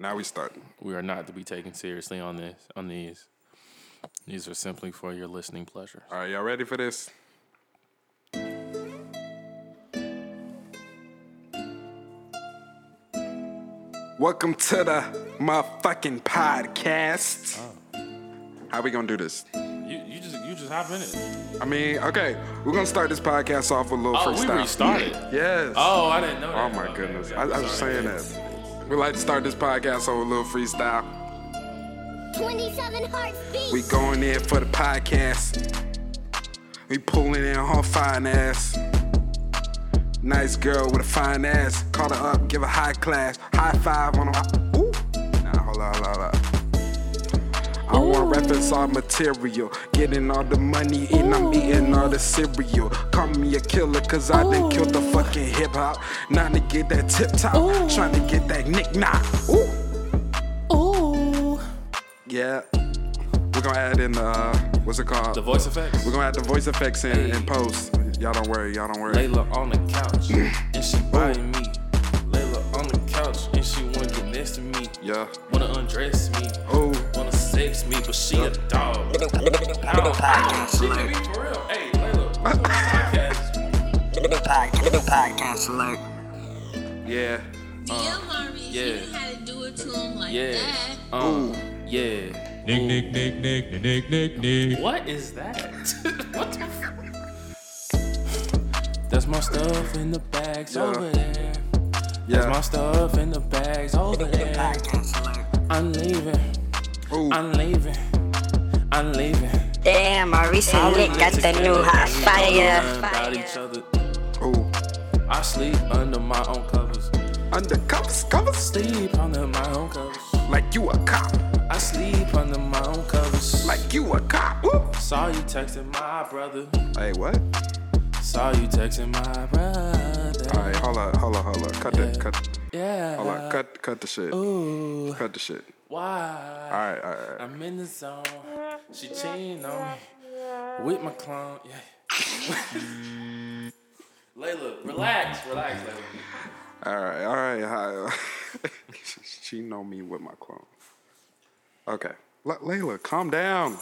Now we start. We are not to be taken seriously on this. On these, these are simply for your listening pleasure. All right, y'all ready for this? Welcome to the motherfucking podcast. Oh. How we gonna do this? You, you just you just hop in it. I mean, okay, we're gonna start this podcast off with a little Oh, we freestyle. restarted. Yes. Oh, I didn't know Oh my Okay, goodness. okay, I, I was saying that. We like to start this podcast with a little freestyle. 27 heartbeats. We going in for the podcast. We pulling in her fine ass. Nice girl with a fine ass. Call her up, give her high class. High five on her. Ooh. Nah, hold on, hold on, hold on. I want reference all material. Getting all the money and I'm eating all the cereal. Call me a killer cause I done killed the fucking hip hop. Now to get that tip top. Trying to get that nick knock. Ooh. Ooh. Yeah. We're gonna add in the, uh, what's it called? The voice effects. We're gonna add the voice effects in, in post. Y'all don't worry, y'all don't worry. Layla on the couch and she biting me. Layla on the couch and she wanna get next to me. Yeah. Wanna undress me. Oh, Wanna me, but she a dog. Little, little, little podcast She can be for real. Hey, Layla, welcome to the podcast. Little, pod, little podcast alert. yeah. yeah, Marvin, yeah. you didn't to do it to him like Yeah. that. Um, yeah. Nick, Nick, Nick, Nick, Nick, Nick, Nick. What is that? what the f- That's my stuff in the bags Yeah. over there. That's my stuff in the bags over Little, little there. I'm leaving. Ooh. I'm leaving. I'm leaving. Damn, Maurice and Nick got the new hot fire. About each other. Ooh. I sleep under my own covers. Under covers, covers. Sleep under my own covers. Like you a cop. I sleep under my own covers. Like you a cop. Ooh. saw you texting my brother. Hey, what? Saw you texting my brother. All right, hold up, hold up, hold up. Cut Yeah. that, cut. Yeah. Hold up, cut, cut the shit. Ooh. Cut the shit. Why? All right, all right. I'm in the zone. She cheating on me with my clone. Yeah. Layla, relax, relax, Layla. All right, all right. Hi. she know me with my clone. Okay, L- Layla, calm down.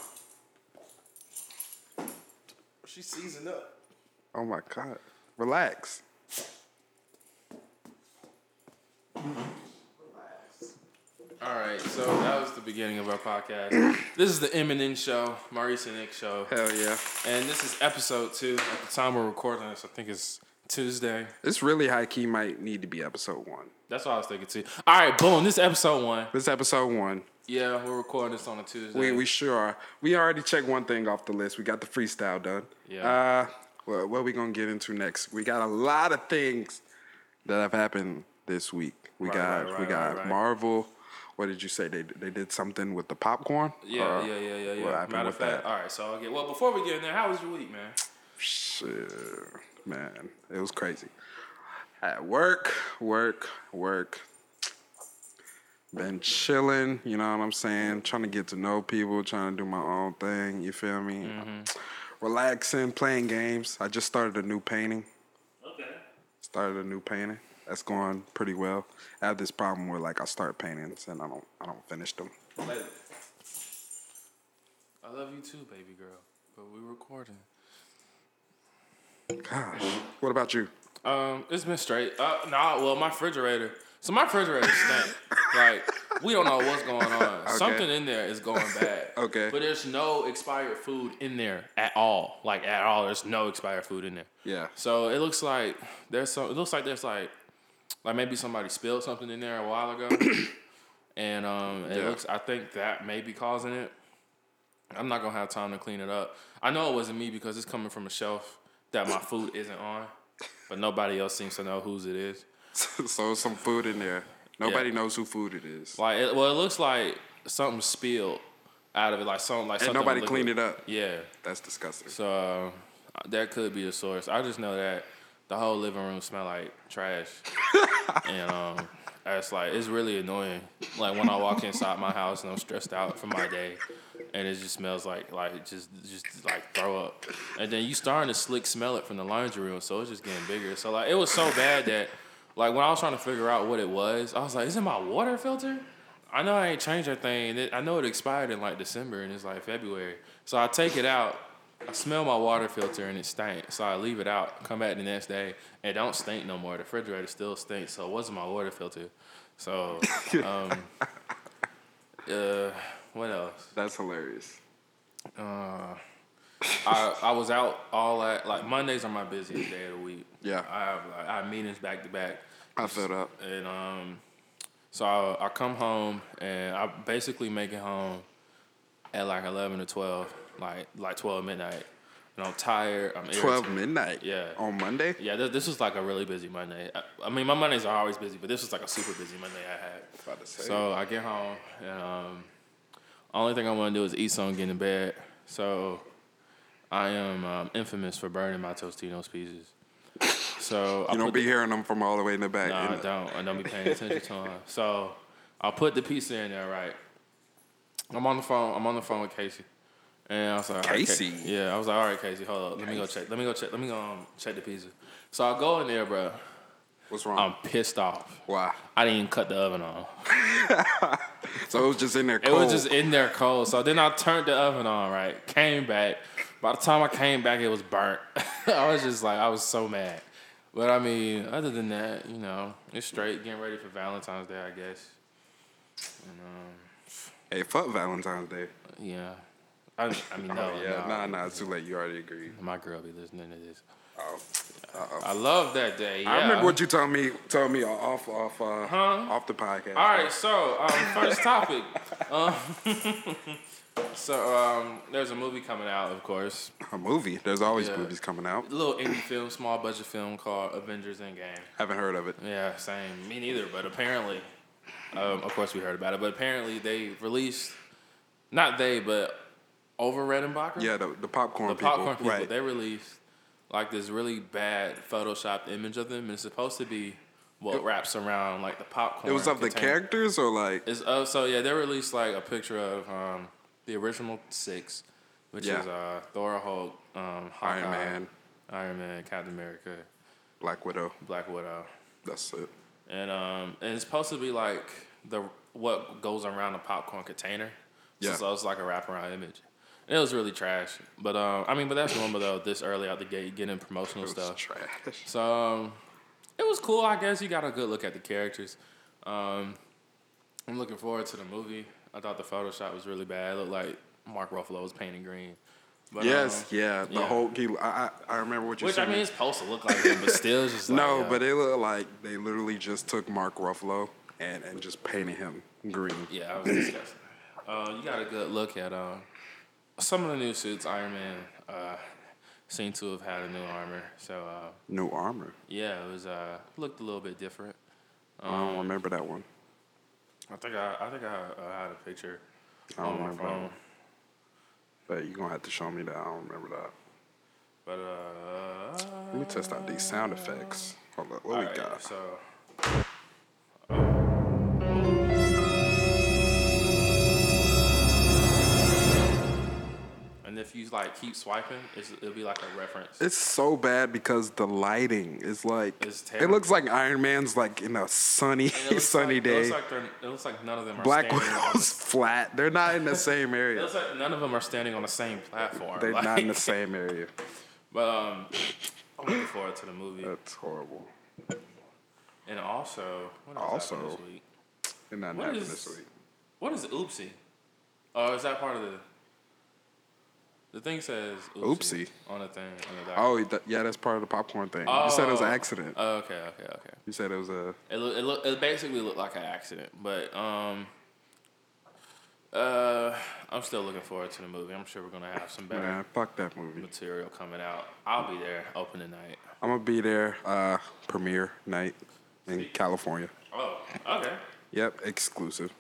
She's seasoned up. Oh my God, relax. All right, so that was the beginning of our podcast. this is the Eminem Show, Maurice and Nick Show, Hell yeah. and this is episode two. At the time we're recording this, I think it's Tuesday. This really high key might need to be episode one. That's what I was thinking too. All right, boom. This is episode one. This is episode one. Yeah, we're recording this on a Tuesday. We we sure are. We already checked one thing off the list. We got the freestyle done. Yeah. Uh, well, what we gonna get into next? We got a lot of things that have happened this week. We Right, got right, we got right, right. Marvel. What did you say? They they did something with the popcorn. Yeah, yeah, yeah, yeah, yeah. What happened Matter with of fact, that? all right. So I'll get. Well, before we get in there, how was your week, man? Shit, man, it was crazy. At work, work, work. Been chilling, you know what I'm saying? Trying to get to know people, trying to do my own thing. You feel me? Mm-hmm. Relaxing, playing games. I just started a new painting. Okay. Started a new painting. That's going pretty well. I have this problem where like I start paintings and I don't I don't finish them. I love you too, baby girl. But we're recording. Gosh, what about you? Um, it's been straight. Uh, nah, well, my refrigerator. So my refrigerator stank. like we don't know what's going on. Something in there is going bad. Okay. But there's no expired food in there at all. Like at all, there's no expired food in there. Yeah. So it looks like there's some. It looks like there's like, like maybe somebody spilled something in there a while ago, and um, it Yeah. looks. I think that may be causing it. I'm not gonna have time to clean it up. I know it wasn't me because it's coming from a shelf that my food isn't on, but nobody else seems to know whose it is. so some food in there. Nobody knows who food it is. Like, it, well, it looks like something spilled out of it, like something like And something nobody cleaned it up. Yeah, That's disgusting. so uh, that could be the source. I just know that the whole living room smell like trash, and um, it's like it's really annoying. Like when I walk inside my house and I'm stressed out from my day, and it just smells like like just just like throw up, and then you starting to slick smell it from the laundry room, so it's just getting bigger. So like it was so bad that like when I was trying to figure out what it was, I was like, is it my water filter? I know I ain't changed that thing. I know it expired in like December and it's like February. So I take it out. I smell my water filter and it stank. So I leave it out. Come back the next day. It don't stink no more. The refrigerator still stinks. So it wasn't my water filter. So, um, uh, what else? That's hilarious. I, I was out all at like Mondays are my busiest day of the week. Yeah. I have I have meetings back to back. I feel up, And um, so I, I come home and I basically make it home at like eleven or twelve, like like twelve midnight. And I'm tired. I'm Twelve irritated. midnight. Yeah. On Monday. Yeah, this, this was like a really busy Monday. I, I mean, my Mondays are always busy, but this was like a super busy Monday I had. About to say. So I get home and um, only thing I want to do is eat something, get in bed. So I am um, infamous for burning my Totino's pieces. So I You don't be the- hearing them from all the way in the back. no, I don't. I don't be paying attention to them. So I'll put the pizza in there, right? I'm on the phone. I'm on the phone with Casey, and I was like, all right, Casey? yeah, I was like, all right, Casey, hold up. Let me go check. Let me go check. Let me go um, check the pizza. So I go in there, bro. What's wrong? I'm pissed off. Why? I didn't even cut the oven on. So it was just in there It was just in there cold. So then I turned the oven on, right? Came back. By the time I came back, it was burnt. I was just like, I was so mad. But I mean, other than that, you know, it's straight. Getting ready for Valentine's Day, I guess. And um, hey, fuck Valentine's Day. yeah, I, I mean, no, oh yeah, no, nah, nah, it's too late. You already agreed. My girl be listening to this. Oh. I love that day. Yeah. I remember what you told me. Told me off, off, uh, Huh? off the podcast. All right, so um, first topic. Um, so um, there's a movie coming out, of course. A movie. There's always Yeah. movies coming out. A little indie film, small budget film called Avengers Endgame. Haven't heard of it. Yeah, same. Me neither. But apparently, um, of course, we heard about it. But apparently, they released, not they, but Orville Redenbacher. Yeah, the, the popcorn people. the people. popcorn people. right. They released like this really bad photoshopped image of them. And it's supposed to be what wraps around like the popcorn. it was of the characters or like. It's uh, so yeah, they released like a picture of um, the original six, which Yeah. is uh, Thor, Hulk, um, Iron Man. Iron Man, Captain America, Black Widow. Black Widow, That's it. and um, and it's supposed to be like the what goes around the popcorn container. Yeah. So it's like a wraparound image. And it was really trash, but um, I mean, but that's normal though. This early out the gate, getting promotional It was stuff. trash. So um, it was cool. I guess you got a good look at the characters. Um, I'm looking forward to the movie. I thought the Photoshop was really bad. It looked like Mark Ruffalo was painting green. But, Yes, um, yeah. The yeah. whole. He, I, I remember what you said. Which I mean, it's supposed to look like him, but still, it's just like, no, yeah. but it looked like they literally just took Mark Ruffalo and, and just painted him green. yeah, I was disgusting. Uh, you got a good look at um, some of the new suits. Iron Man uh, seemed to have had a new armor, so uh, New armor. yeah, it was uh, looked a little bit different. I don't remember that one. I think I, I think I uh, had a picture I don't on my phone. But you're gonna have to show me that. I don't remember that. But uh, Let me test out these sound effects. Hold up, what we alright, got? So if you like keep swiping, it's, it'll be like a reference. It's so bad because the lighting is like It's it looks like Iron Man's like in a sunny And it looks sunny like, day. It looks like, it looks like none of them are Black Widow's flat. They're not in the same the, it area. looks like none of them are standing on the same platform. They're like- not in the same area. But um, I'm looking forward to the movie. That's horrible. And also, Also- this week? What happened is- this week. What is Oopsie? Oh, is that part of the? The thing says Oopsie, Oopsie? on the thing on the. Oh, th- yeah, that's part of the popcorn thing. You said it was an Oh. accident. Oh, okay, okay, okay. You said it was a. It look, it look, it basically looked like an accident, but um, uh, I'm still looking forward to the movie. I'm sure we're gonna have some better Man, fuck that movie. material coming out. I'll be there opening night. I'm gonna be there uh premiere night in California. Oh, okay. Yep, exclusive.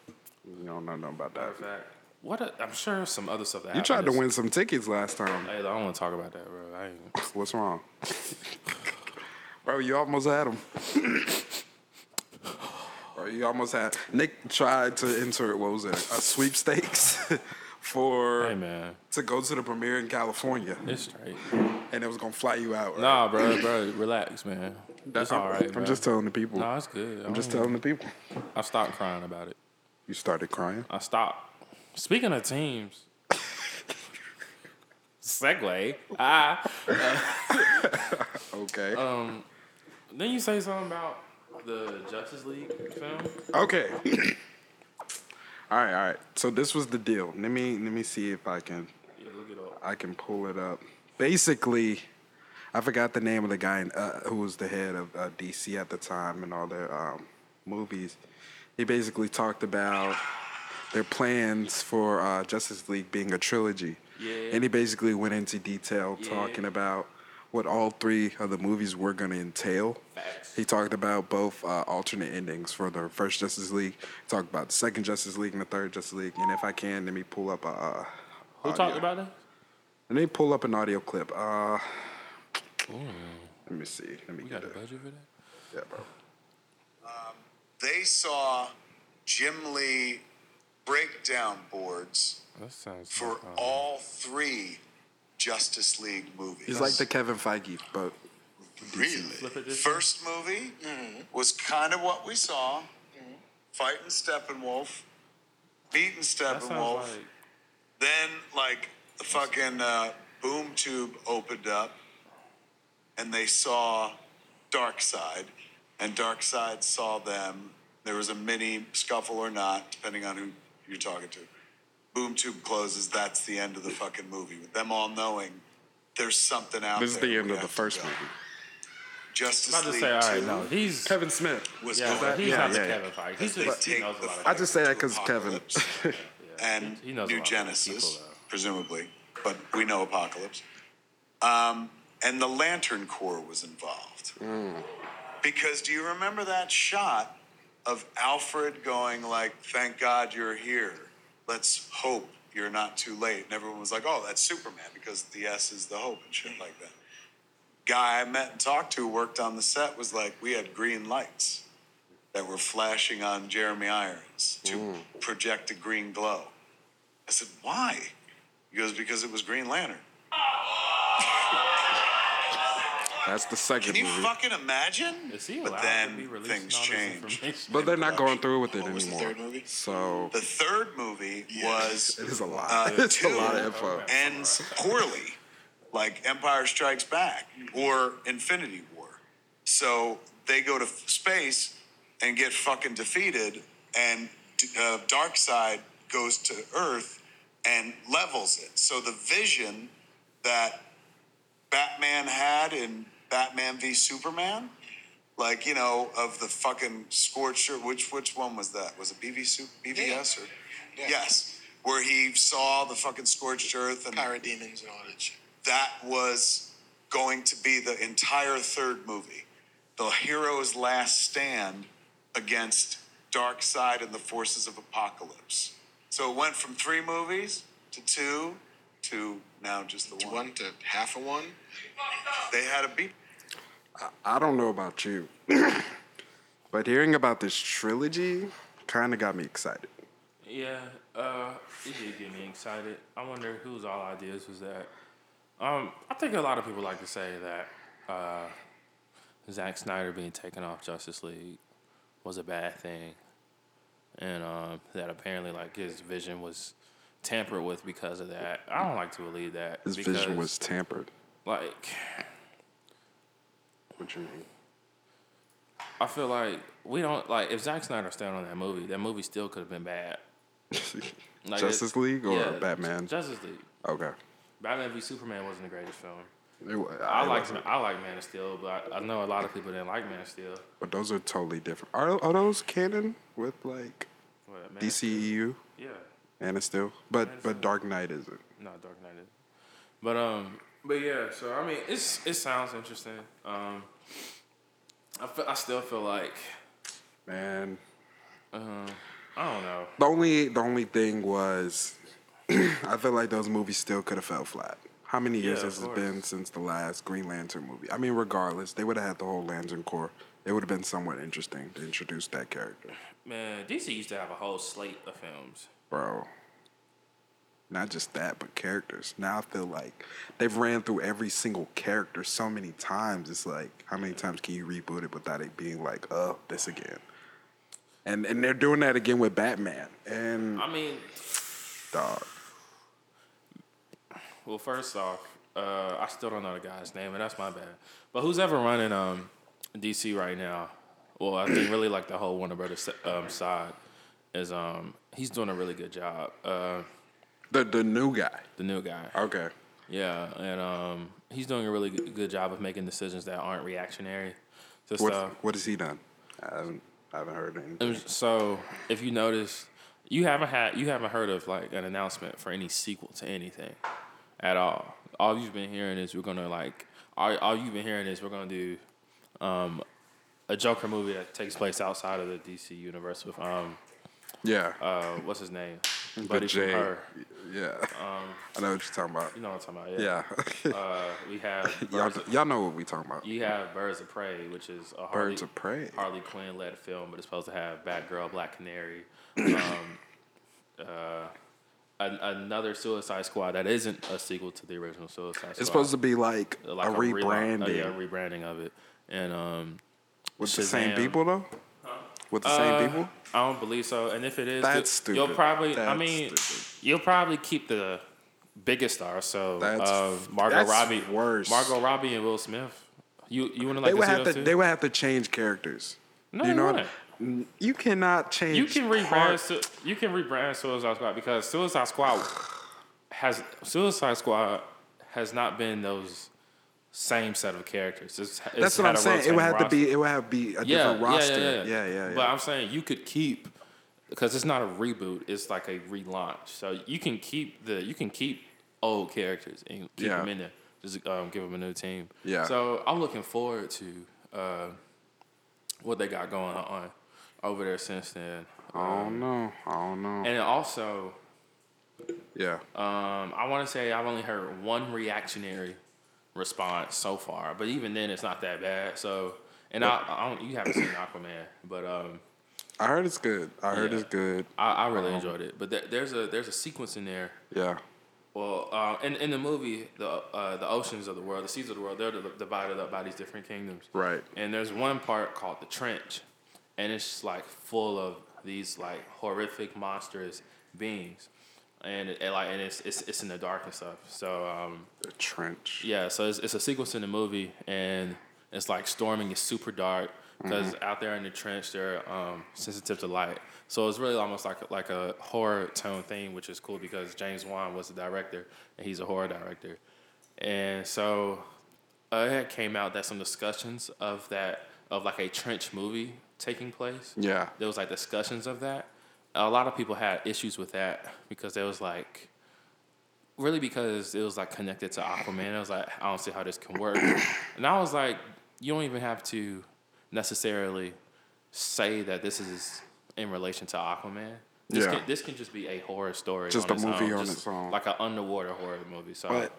You don't know nothing about that. fact, what a, I'm sure some other stuff that You tried to win some tickets last time. Hey, I don't want to talk about that, bro. I ain't. What's wrong? Bro, you almost had him. Bro, you almost had. Nick tried to insert what was it? A sweepstakes for Hey, man, to go to the premiere in California, it's straight. and it was gonna fly you out. Right? Nah, bro, bro, relax, man. That's all right. I'm bro. just telling the people. No, it's good. I'm just telling the people. I stopped crying about it. You started crying. I stopped. Speaking of teams, segue. Ah, Okay. Um, then you say something about the Justice League film. okay. all right, all right. So this was the deal. Let me let me see if I can Yeah, look it up. I can pull it up. Basically, I forgot the name of the guy uh, who was the head of uh, DC at the time and all their um, movies. He basically talked about their plans for uh, Justice League being a trilogy. Yeah. And he basically went into detail Yeah. talking about what all three of the movies were going to entail. Facts. He talked about both uh, alternate endings for the first Justice League. He talked about the second Justice League and the third Justice League. And if I can, let me pull up a. Uh, Who talked about that? let me pull up an audio clip. Uh, let me see. Let me We get got a it. budget for that. Yeah, bro. they saw Jim Lee break down boards for like, um, all three Justice League movies. He's like the Kevin Feige, but really Flip it this first movie was kind of what we saw, fighting Steppenwolf, beating Steppenwolf. like Then like the fucking uh, boom tube opened up, and they saw Darkseid, and Darkseid saw them. There was a mini scuffle or not, depending on who you're talking to. Boom tube closes. That's the end of the fucking movie. With them all knowing there's something out there. this is there. the end we of the have to first go. movie. Justice I'm about to League say, all right, 2 no, he's Kevin Smith. was yeah, going he's Yeah, not the yeah, yeah. Kevin Feige. He's just he take knows a the lot of. I just say that because Kevin. Apokolips. and He knows a New lot about Genesis, people, though. presumably, but we know Apokolips. Um, and the Lantern Corps was involved. Because do you remember that shot of Alfred going like, "Thank God you're here. Let's hope you're not too late." And everyone was like, "Oh, that's Superman," because the S is the hope and shit like that. Guy I met and talked to worked on the set was like, "We had green lights." that were flashing on Jeremy Irons to mm. project a green glow. I said, why? He goes, because it was Green Lantern. That's the second Can you movie. fucking imagine? Is he but then to be releasing things all this changed. information? but they're not going through with it What was the anymore. third movie? So The third movie was it is a lot. Uh, it's a two. lot of info. ends poorly, like Empire Strikes Back or Infinity War. So they go to f- space and get fucking defeated, and uh, Side goes to Earth and levels it. So the vision that Batman had in Batman v Superman, like you know, of the fucking scorched earth. Which which one was that? Was it BV BVS or? Yes, where he saw the fucking scorched earth and parademons and all that shit. that was going to be the entire third movie. The hero's last stand against Darkseid and the forces of Apokolips. So it went from three movies to two to now just the one. one to half a one. They had a beat. I don't know about you, but hearing about this trilogy kind of got me excited. Yeah, uh, it did get me excited. I wonder whose all ideas was that. Um, I think a lot of people like to say that uh, Zack Snyder being taken off Justice League was a bad thing, and um, that apparently like his vision was tampered with because of that. I don't like to believe that. His because, vision was tampered. like What you mean? I feel like we don't like if Zack Snyder stayed on that movie, that movie still could have been bad. Like, Justice League or yeah, Batman? Justice League. Okay. Batman v Superman wasn't the greatest film. It I it like. I like Man of Steel, but I, I know a lot of people didn't like Man of Steel. But those are totally different. Are, are those canon with like What, DCEU? Yeah, And it's still, but but Dark Knight isn't. not Dark Knight. is. But um, but yeah. So I mean, it's it sounds interesting. Um, I feel, I still feel like Man, I don't know. the only the only thing was, I feel like those movies still could have fell flat. How many years Yeah, has it been since the last Green Lantern movie? I mean, regardless, they would have had the whole Lantern Corps. It would have been somewhat interesting to introduce that character, Man, DC used to have a whole slate of films. Bro. Not just that, but characters. Now I feel like they've ran through every single character so many times. It's like, how many times can you reboot it without it being like, oh, this again? and and they're doing that again with Batman. And I mean, dog, well, first off, uh, I still don't know the guy's name, and that's my bad. But who's ever running um, DC right now? Well, I think really like the whole Warner Brothers um, side is um, he's doing a really good job. Uh, the the new guy. the new guy. Okay. Yeah, and um, he's doing a really good job of making decisions that aren't reactionary to What stuff. what has he done? I haven't I haven't heard anything. So if you notice, you haven't had you haven't heard of like an announcement for any sequel to anything at all. All you've been hearing is we're gonna like all, all you've been hearing is we're gonna do um, a Joker movie that takes place outside of the DC universe with um Yeah. uh what's his name Buddy from Jay. her. Yeah. Um, I know what you're talking about. you know what I'm talking about? Yeah. Uh, we have y'all, of- y'all know what we talking about. you have Birds of Prey, which is a Harley, Birds of Prey. Harley Quinn led film, but it's supposed to have Batgirl, Black Canary, um, uh, an, another Suicide Squad that isn't a sequel to the original Suicide Squad. It's supposed to be like, like a rela- rebranding uh, yeah, a rebranding of it, and um, with the same people though. With the uh, same people. I don't believe so. And if it is, That's th- You'll stupid. probably. I mean, stupid. you'll probably keep the biggest stars. So That's- uh, Margot that's Robbie, worse. Margot Robbie and Will Smith. You you want to They like would have to. two? They would have to change characters. No, you know, wouldn't. You cannot change. You can rebrand. Su- You can rebrand Suicide Squad because Suicide Squad has Suicide Squad has not been those same set of characters. It's, it's That's what had I'm saying. It would rotating have to be. It would have to be a different roster. Yeah, yeah, yeah. But I'm saying you could keep because it's not a reboot. It's like a relaunch. So you can keep the you can keep old characters and keep Yeah. them in there. Just um, give them a new team. Yeah. So I'm looking forward to uh, what they got going on over there since then. I don't know. I don't know. And also, yeah. um, I want to say I've only heard one reactionary response so far, but even then, it's not that bad. So, and I, I don't, you haven't seen Aquaman, but um, I heard it's good. I heard yeah. it's good. I, I really enjoyed it. But there, there's a there's a sequence in there. Yeah. Well, uh, in in the movie, the uh, the oceans of the world, the seas of the world, they're divided up by these different kingdoms. Right. And there's one part called the trench, and it's like full of these like horrific monstrous beings, and it, and, like and it's, it's it's in the dark and stuff. So um, The trench. yeah, so it's, it's a sequence in the movie, and it's like storming is super dark because Mm-hmm. out there in the trench they're um, sensitive to light. So it's really almost like like a horror tone thing, which is cool because James Wan was the director and he's a horror director, and so uh, it came out that some discussions of that of like a trench movie taking place. Yeah. There was like discussions of that. A lot of people had issues with that because it was like really because it was like connected to Aquaman. I was like, I don't see how this can work. and I was like, you don't even have to necessarily say that this is in relation to Aquaman. This Yeah. can this can just be a horror story. Just a movie own, on its own. Like an underwater horror movie. So But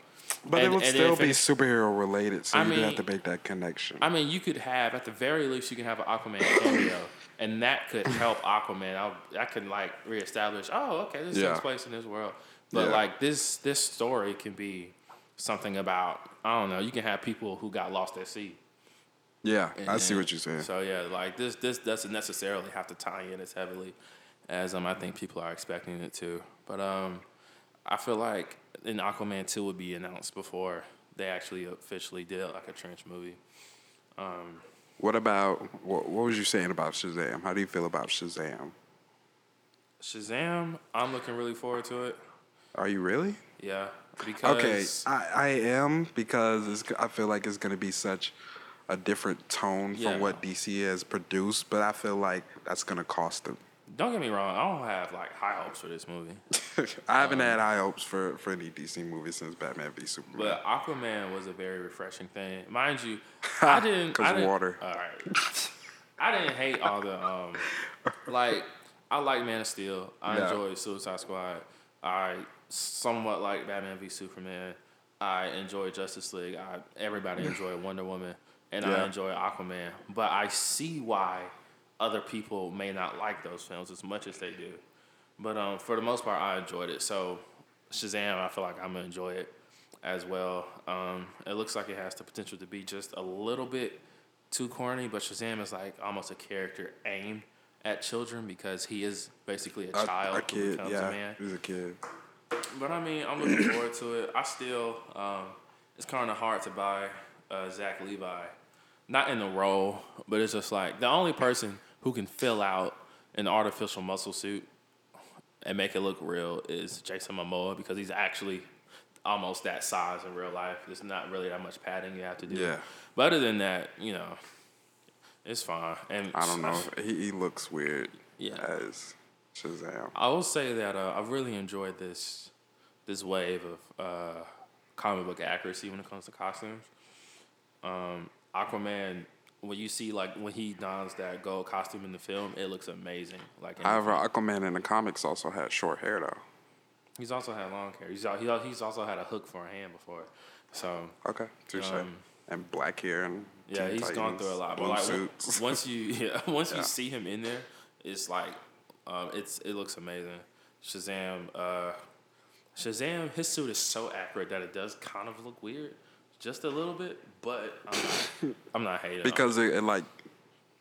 but it And- would still be it- superhero related, so I you would have to make that connection. I mean, you could have at the very least you can have an Aquaman cameo, and that could help Aquaman. I, that could like reestablish. Oh, okay, this Yeah. takes place in this world. But Yeah. like this, this story can be something about I don't know. You can have people who got lost at sea. yeah, And I see what you're saying. So yeah, like this, this doesn't necessarily have to tie in as heavily as um I think people are expecting it to. But um, I feel like an Aquaman two would be announced before they actually officially did like a trench movie. What about what, what was you saying about Shazam? How do you feel about Shazam? Shazam, I'm looking really forward to it. Are you really? Yeah, because Okay, I, I am because it's, I feel like it's going to be such a different tone Yeah. from what DC has produced, but I feel like that's going to cost them. Don't get me wrong, I don't have like high hopes for this movie. I haven't had high hopes for, for any DC movie since Batman v Superman. But Aquaman was a very refreshing thing, mind you. I didn't. 'Cause I didn't- water. All right. I didn't hate all the um, like. I like Man of Steel. I Yeah. enjoy Suicide Squad. I somewhat like Batman v Superman. I enjoy Justice League. I everybody enjoyed Wonder Woman, and Yeah. I enjoy Aquaman. But I see why other people may not like those films as much as they do. But um, for the most part, I enjoyed it. So Shazam, I feel like I'm gonna enjoy it as well. Um, it looks like it has the potential to be just a little bit too corny, but Shazam is like almost a character aimed at children because he is basically a child a who kid, becomes yeah, a man. he's a kid. But I mean, I'm looking forward to it. I still, um, it's kind of hard to buy uh, Zach Levi, not in the role, but it's just like the only person who can fill out an artificial muscle suit and make it look real is Jason Momoa because he's actually almost that size in real life. There's not really that much padding you have to do. Yeah. But other than that, you know, it's fine. And I don't know. He, he looks weird Yeah. as Shazam. I will say that uh, I've really enjoyed this this wave of uh, comic book accuracy when it comes to costumes. Um, Aquaman, when you see like when he dons that gold costume in the film, it looks amazing. Like However. Aquaman in the comics also had short hair though. he's also had long hair. He's he's also had a hook for a hand before. So Okay, touche. Um, and black hair and yeah, he's gone through a lot. But like suits. once you yeah once Yeah. you see him in there, it's like um, it's it looks amazing. Shazam, uh, Shazam, his suit is so accurate that it does kind of look weird, just a little bit. But I'm not, I'm not hating because it, it like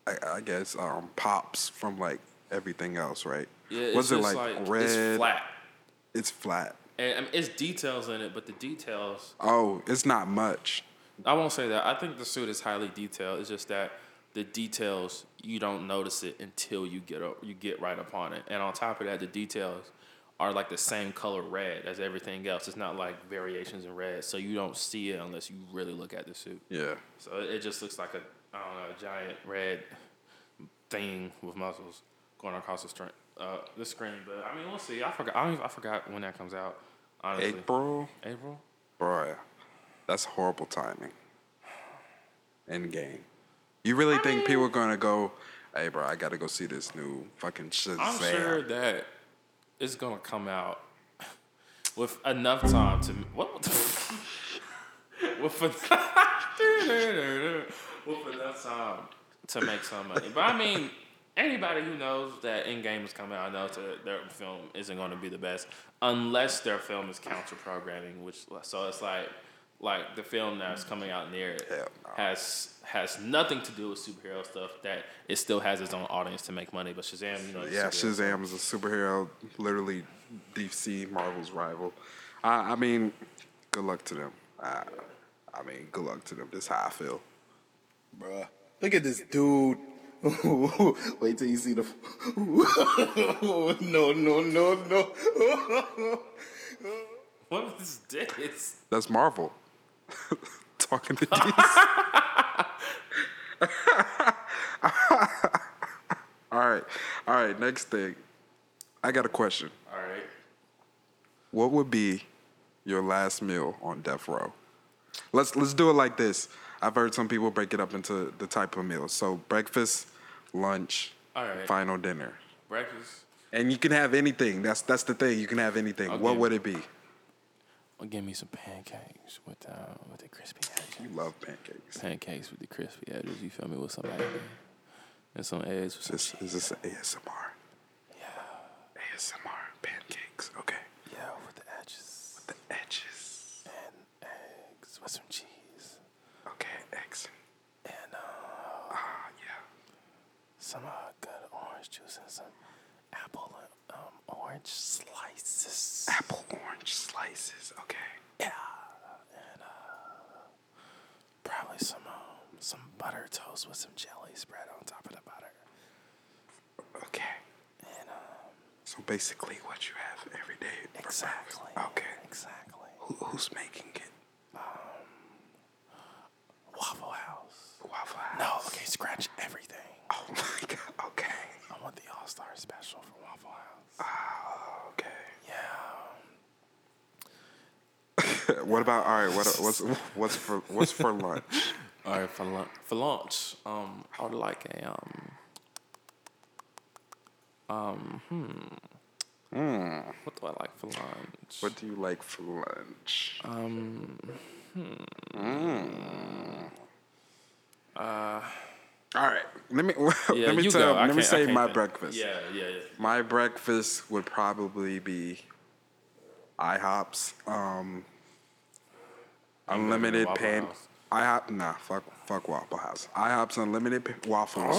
I, I guess um pops from like everything else, right? yeah, it's Was it just like, red? It's flat, It's flat. and I mean, it's details in it, but the details Oh, it's not much. I won't say that. I think the suit is highly detailed. It's just that the details you don't notice it until you get up, you get right upon it. And on top of that, the details are like the same color red as everything else. It's not like variations in red, so you don't see it unless you really look at the suit. Yeah. So it just looks like a I don't know a giant red thing with muscles going across the screen. Uh, the screen, but I mean, we'll see. I forgot. I, don't even- I forgot when that comes out. Honestly, April, April. bro. That's horrible timing. End game. You really think people are gonna go? Hey, bro, I gotta go see this new fucking Shazam. I'm sure that it's gonna come out with enough time to what? the with, with enough time to make some money. But I mean, anybody who knows that Endgame is coming out knows that their film isn't going to be the best unless their film is counter programming. Which so it's like like the film that's coming out near it Hell no. has has nothing to do with superhero stuff. That it still has its own audience to make money. But Shazam, you know, Yeah, superhero. Shazam is a superhero, literally DC Marvel's rival. I, I mean, good luck to them. I, I mean, good luck to them. This is how I feel. Bruh. Look at this dude. Wait till you see the. no, no, no, no. What is this? That's Marvel talking to DC. all right, all right. Next thing, I got a question. All right. What would be your last meal on death row? Let's let's do it like this. I've heard some people break it up into the type of meals. So breakfast, lunch, All right. final dinner. Breakfast. And you can have anything. That's that's the thing. You can have anything. What would it be? Give me some pancakes with uh, with the crispy edges. You love pancakes. Pancakes with the crispy edges. You feel me? With some egg and some eggs with some Is this, is this ASMR? yeah, ASMR pancakes. Okay. yeah, with the edges With The edges. and eggs with some cheese Okay, eggs. and uh, Ah, yeah. some uh, good orange juice and some um, orange slices. Apple orange slices. Okay. Yeah, and uh, probably some um, some butter toast with some jelly spread on top of the butter. Okay. And um, So basically, what you have every day. exactly. Okay. Exactly. Who, who's making it? Waffle House. Waffle House. No, okay, scratch everything. Oh my god. Okay. I want the All Star special for. Oh, okay. Yeah. what about all right? What what's what's for what's for lunch? All right, for lunch, for lunch, um, I would like a um, um, hmm. What do I like for lunch? What do you like for lunch? Um, All right. Let me yeah, let me you tell. go. Let me say my think. breakfast. Yeah, yeah, yeah. My breakfast would probably be IHOPs. Um, unlimited Waffle pan. House. IHOP. Nah, fuck, fuck Waffle House. IHOPs unlimited pa- waffles.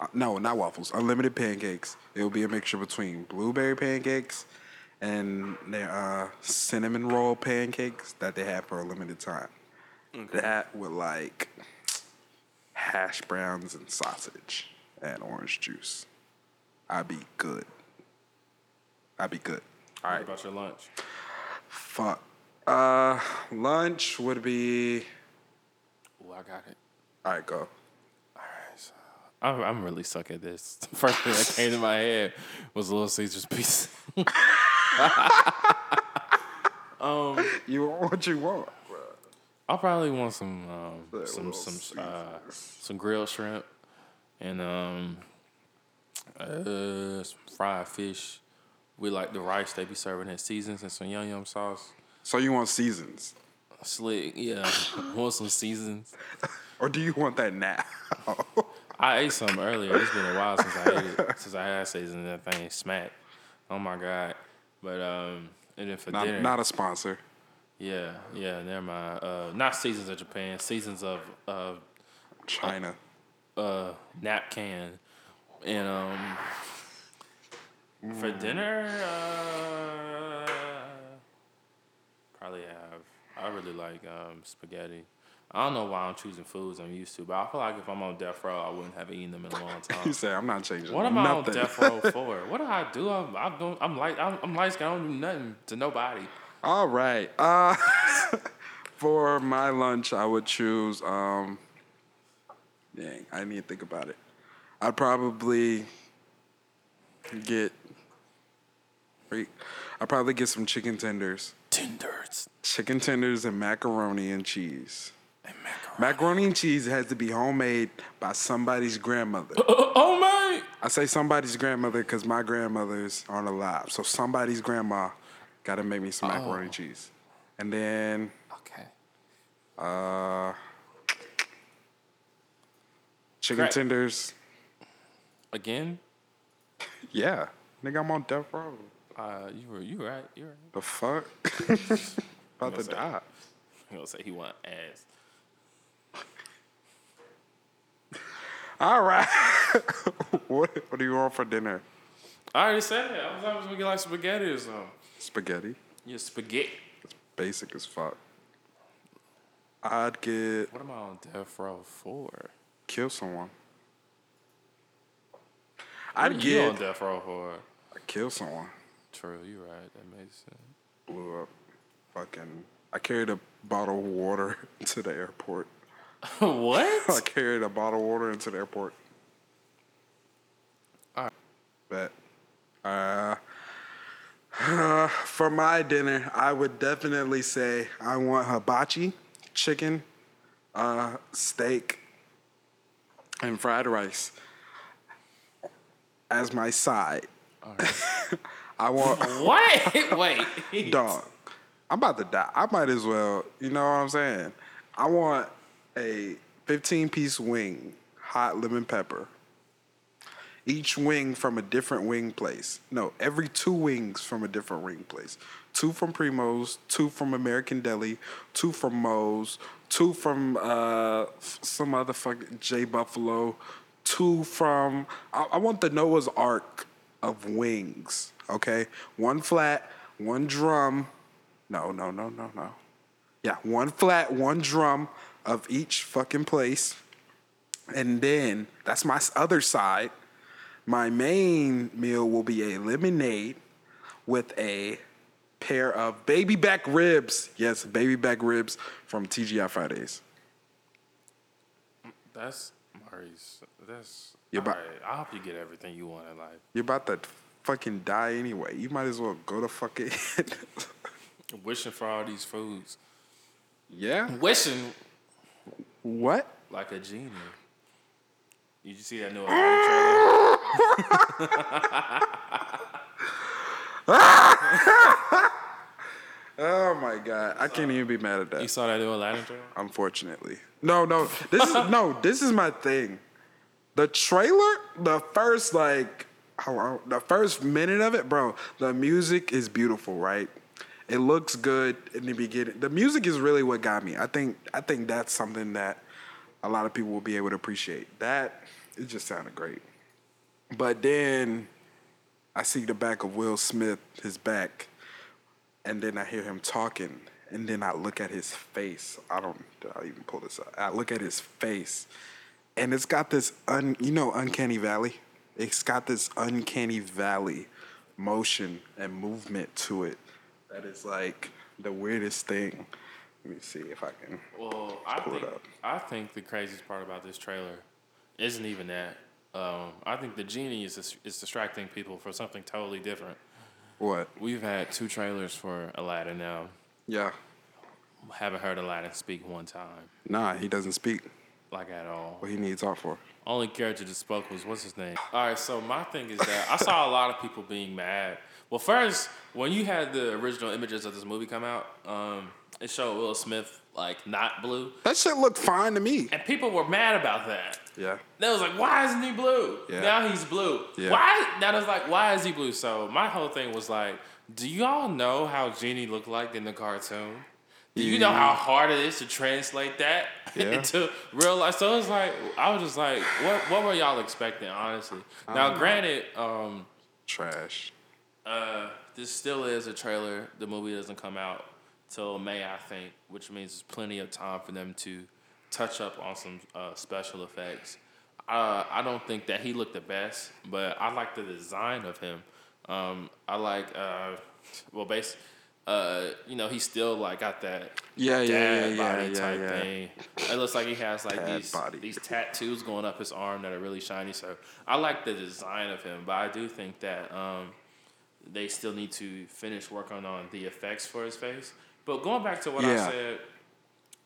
Uh, No, not waffles. Unlimited pancakes. It will be a mixture between blueberry pancakes and their uh, cinnamon roll pancakes that they have for a limited time. That would like hash browns and sausage and orange juice. I'd be good. I'd be good. All What right. about your lunch? Fuck. Uh, lunch would be. Oh, I got it. All right, go. All right. I'm, I'm really suck at this. The first thing that came to my head was a Little Caesar's pizza. You want what you want. I'll probably want some um, some some uh, some grilled shrimp and um uh some fried fish with like the rice they be serving in seasons and some yum yum sauce. So you want seasons, Slick, yeah. want some seasons. or do you want that now? I ate some earlier. It's been a while since I ate it. Since I had season, that thing smacked. Oh my god! But um, and then for not, dinner, not a sponsor. Yeah, yeah. Never mind. Uh, not seasons of Japan. Seasons of of China. uh napkin and um for dinner uh probably have I really like um spaghetti. I don't know why I'm choosing foods I'm used to, but I feel like if I'm on death row, I wouldn't have eaten them in a long time. You say I'm not changing. What am I nothing. on death row for? What do I do? I'm, I don't. I'm like I'm, I'm light skinned. I don't do nothing to nobody. All right. Uh, for my lunch, I would choose. Um, dang, I need to think about it. I'd probably get. I'd probably get some chicken tenders, Tenders chicken tenders, and macaroni and cheese. and macaroni. Macaroni and cheese has to be homemade by somebody's grandmother. oh my! I say somebody's grandmother because my grandmothers aren't alive. So somebody's grandma got to make me some macaroni and cheese. And then Okay. uh, chicken tenders. Again? Yeah. Nigga, I'm on death row. Uh, you were you right. You right. The fuck? About to die. I'm gonna say he want ass. All right. what, what do you want for dinner? I already said it. I was always gonna get like spaghetti or something. Spaghetti. Yeah, spaghetti. It's basic as fuck. I'd get What am I on death row for? kill someone. What I'd are you on get death row for? I kill someone. True, you're right. That makes sense. Blew up. Fucking. I carried a bottle of water to the airport. What? I what? carried a bottle of water into the airport. Alright. Bet. Uh, for my dinner, I would definitely say I want hibachi, chicken, uh, steak, and fried rice as my side. I want what? Wait. dog. I'm about to die. I might as well. You know what I'm saying? I want a 15 piece wing, hot lemon pepper. Each wing from a different wing place. No, every two wings from a different wing place. Two from Primo's, two from American Deli, two from Moe's, two from uh, some other fucking J Buffalo, two from. I, I want the Noah's Ark of wings. Okay, one flat, one drum. No, no, no, no, no. Yeah, one flat, one drum of each fucking place. And then that's my other side. My main meal will be a lemonade with a pair of baby back ribs. Yes, baby back ribs from TGI Fridays. That's Maurice. That's. Yeah, but- alright. I hope you get everything you want in life. You're about to fucking die anyway. You might as well go to fucking. Wishing for all these foods. yeah. Wishing What? like a genie. Did you see that new uh, Aladdin trailer? Oh my god, I can't even be mad at that. You saw that new Aladdin trailer? Unfortunately, no, no. This is no. This is my thing. The trailer, the first like, how the first minute of it, bro. The music is beautiful, right? It looks good in the beginning. The music is really what got me. I think. I think that's something that a lot of people will be able to appreciate. That it just sounded great. But then I see the back of Will Smith, his back, and then I hear him talking, and then I look at his face. I don't. I'll even pull this up. I look at his face, and it's got this un. You know, uncanny valley. It's got this uncanny valley motion and movement to it that is like the weirdest thing. Let me see if I can. Well, I pull it up. I think the craziest part about this trailer isn't even that. Um, I think the genie is is distracting people for something totally different. What? We've had two trailers for Aladdin now. Yeah. Haven't heard Aladdin speak one time, Nah, he doesn't speak. like at all. What he needs art for. Only character that spoke was what's his name. All right, so my thing is that I saw a lot of people being mad. Well, first, when you had the original images of this movie come out, um, it showed Will Smith like not blue, That shit looked fine to me. and people were mad about that. Yeah. They was like, "Why isn't he blue?" Yeah. Now he's blue. Yeah. Why? That was like, "Why is he blue?" So my whole thing was like, "Do y'all know how Genie looked like in the cartoon? Do you know how hard it is to translate that Yeah. into real life?" So it's like, I was just like, "What? What were y'all expecting?" Honestly. Now, granted, um, Trash. uh, this still is a trailer. The movie doesn't come out till May, I think, which means there's plenty of time for them to touch up on some uh, special effects. Uh, I don't think that he looked the best, but I like the design of him. Um, I like, uh, well, base, uh, you know, he's still like got that Yeah, yeah, dad yeah, body yeah, type yeah. thing. It looks like he has like Dad these body. these tattoos going up his arm that are really shiny. So I like the design of him, but I do think that um, they still need to finish working on the effects for his face. But going back to what I said,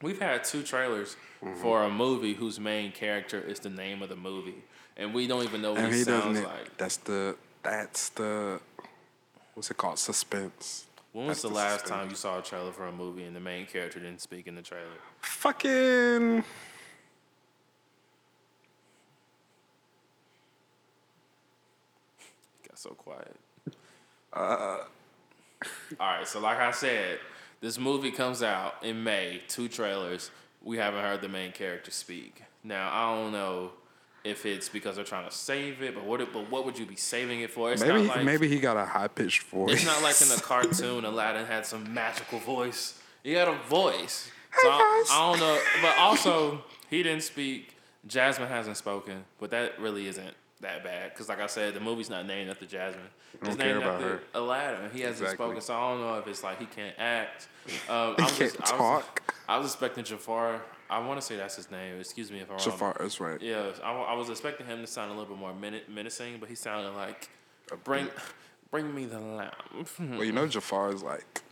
we've had two trailers Mm-hmm. for a movie whose main character is the name of the movie, and we don't even know what And he, he sounds like. That's the. That's the. What's it called? Suspense. When was that's the the last suspense. time you saw a trailer for a movie and the main character didn't speak in the trailer? Fucking. got so quiet. Uh, All right, so like I said, this movie comes out in May. Two trailers. We haven't heard the main character speak. Now I don't know if it's because they're trying to save it, but what? it- But what would you be saving it for? It's Maybe not like maybe he got a high pitched voice. it's not like in the cartoon Aladdin had some magical voice. He had a voice. So I, I don't know. But also, he didn't speak. Jasmine hasn't spoken, but that really isn't that bad. Because, like I said, the movie's not named after Jasmine. It's don't care named about after her. Aladdin. He hasn't Exactly. spoken, so I don't know if it's like he can't act. Um, He I was can't just- I was- talk. I was expecting Jafar. I want to say that's his name. Excuse me if I'm wrong. Jafar, that's right. Yeah, I, I was expecting him to sound a little bit more men- menacing, but he sounded like, bring, bring me the lamp. Well, you know Jafar is like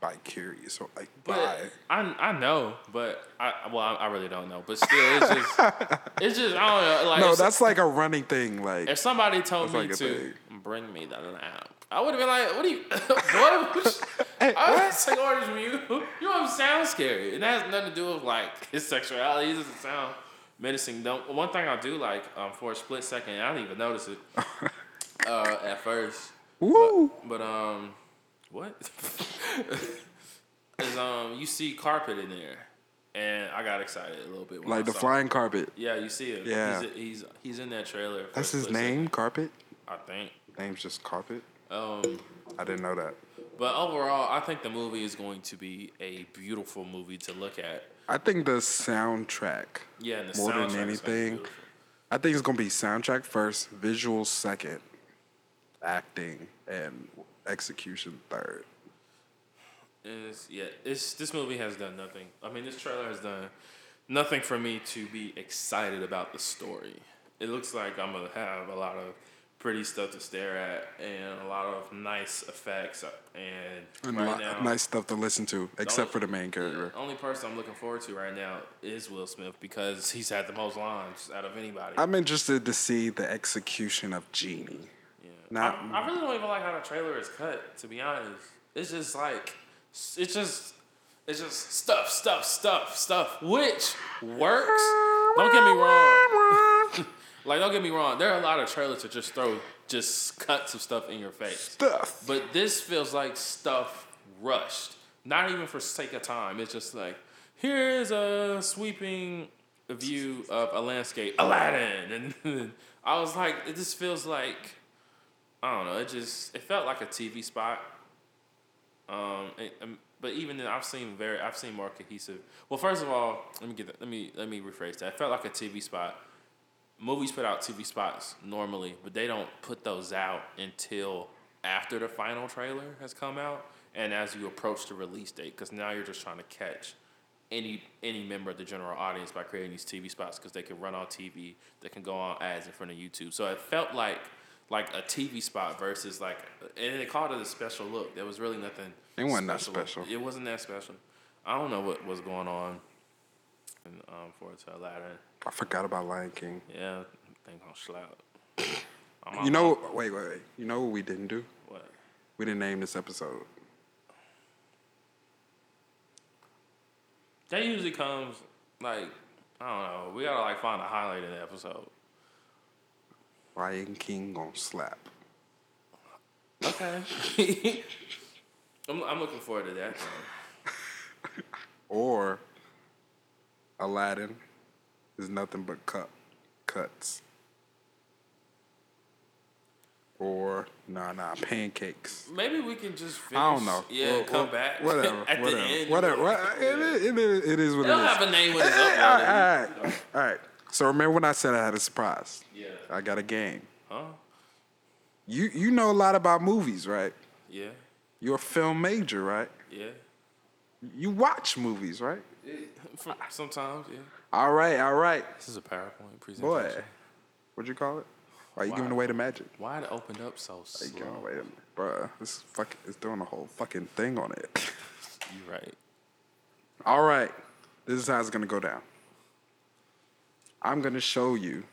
by curious or like. But I I know, but I well I, I really don't know. But still, it's just it's just I don't know. Like No, that's like a running thing. Like if somebody told me like to thing. bring me that lamp, I would have been like, "What are you? what? I would take orders from you. You don't sound scary, and that has nothing to do with like his sexuality. He doesn't sound menacing. Don't. One thing I do like um, for a split second, I didn't even notice it uh, at first. woo. But um, what? Is um, you see carpet in there, and I got excited a little bit. Like the flying carpet. Yeah, you see it. Yeah. he's he's, he's in that trailer. That's his name, Carpet. I think. Name's just Carpet. Um, I didn't know that. but overall, I think the movie is going to be a beautiful movie to look at. I think the soundtrack. Yeah, the more than is gonna be anything. I think it's gonna be soundtrack first, visuals second, acting and execution third. Yeah, it's this movie has done nothing. I mean, this trailer has done nothing for me to be excited about the story. It looks like I'm gonna have a lot of pretty stuff to stare at and a lot of nice effects. And, And right now, nice stuff to listen to, except only- for the main character. the only person I'm looking forward to right now is Will Smith because he's had the most lines out of anybody. I'm interested to see the execution of Genie. Not- I, I really don't even like how the trailer is cut. To be honest, it's just like it's just it's just stuff, stuff, stuff, stuff, which works. Don't get me wrong. like, don't get me wrong. There are a lot of trailers that just throw just cuts of stuff in your face. Stuff. But this feels like stuff rushed. Not even for sake of time. It's just like here's a sweeping view of a landscape, Aladdin, and I was like, it just feels like, I don't know, it just it felt like a TV spot. Um, it- um, but even then, I've seen very, I've seen more cohesive. Well, first of all, let me get that, let me let me rephrase that. It felt like a TV spot. Movies put out TV spots normally, but they don't put those out until after the final trailer has come out and as you approach the release date. Because now you're just trying to catch any any member of the general audience by creating these TV spots because they can run on TV, they can go on ads in front of YouTube. So it felt like like a TV spot versus like, and they called it a special look. There was really nothing. It wasn't that special. It wasn't that special. I don't know what was going on. And, um, for it to Aladdin, I forgot about Lion King. yeah, thing slap. I'm You know, wait, wait, wait. You know what we didn't do? what? We didn't name this episode. That usually comes like I don't know. We gotta like find a highlight in the episode. Lion King gonna slap. Okay. I'm I'm looking forward to that. Though. Or Aladdin is nothing but cut cuts. Or nah nah pancakes. Maybe we can just finish. I don't know. Yeah, Well, come well, back. Whatever. At whatever. the end. Whatever. what- It is, it is, it is what They it don't is. have a name when it's all uploaded. right, all right, all right. So remember when I said I had a surprise? Yeah. I got a game. Huh? You you know a lot about movies, right? Yeah. You're a film major, right? Yeah. You watch movies, right? From- Sometimes, yeah. All right, all right. This is a PowerPoint presentation. Boy, what'd you call it? Why are you giving away the magic? Why it opened up so Why you slow? giving away the Bruh, this is fuck it's doing a whole fucking thing on it. You right. All right, this is how it's gonna go down. I'm gonna show you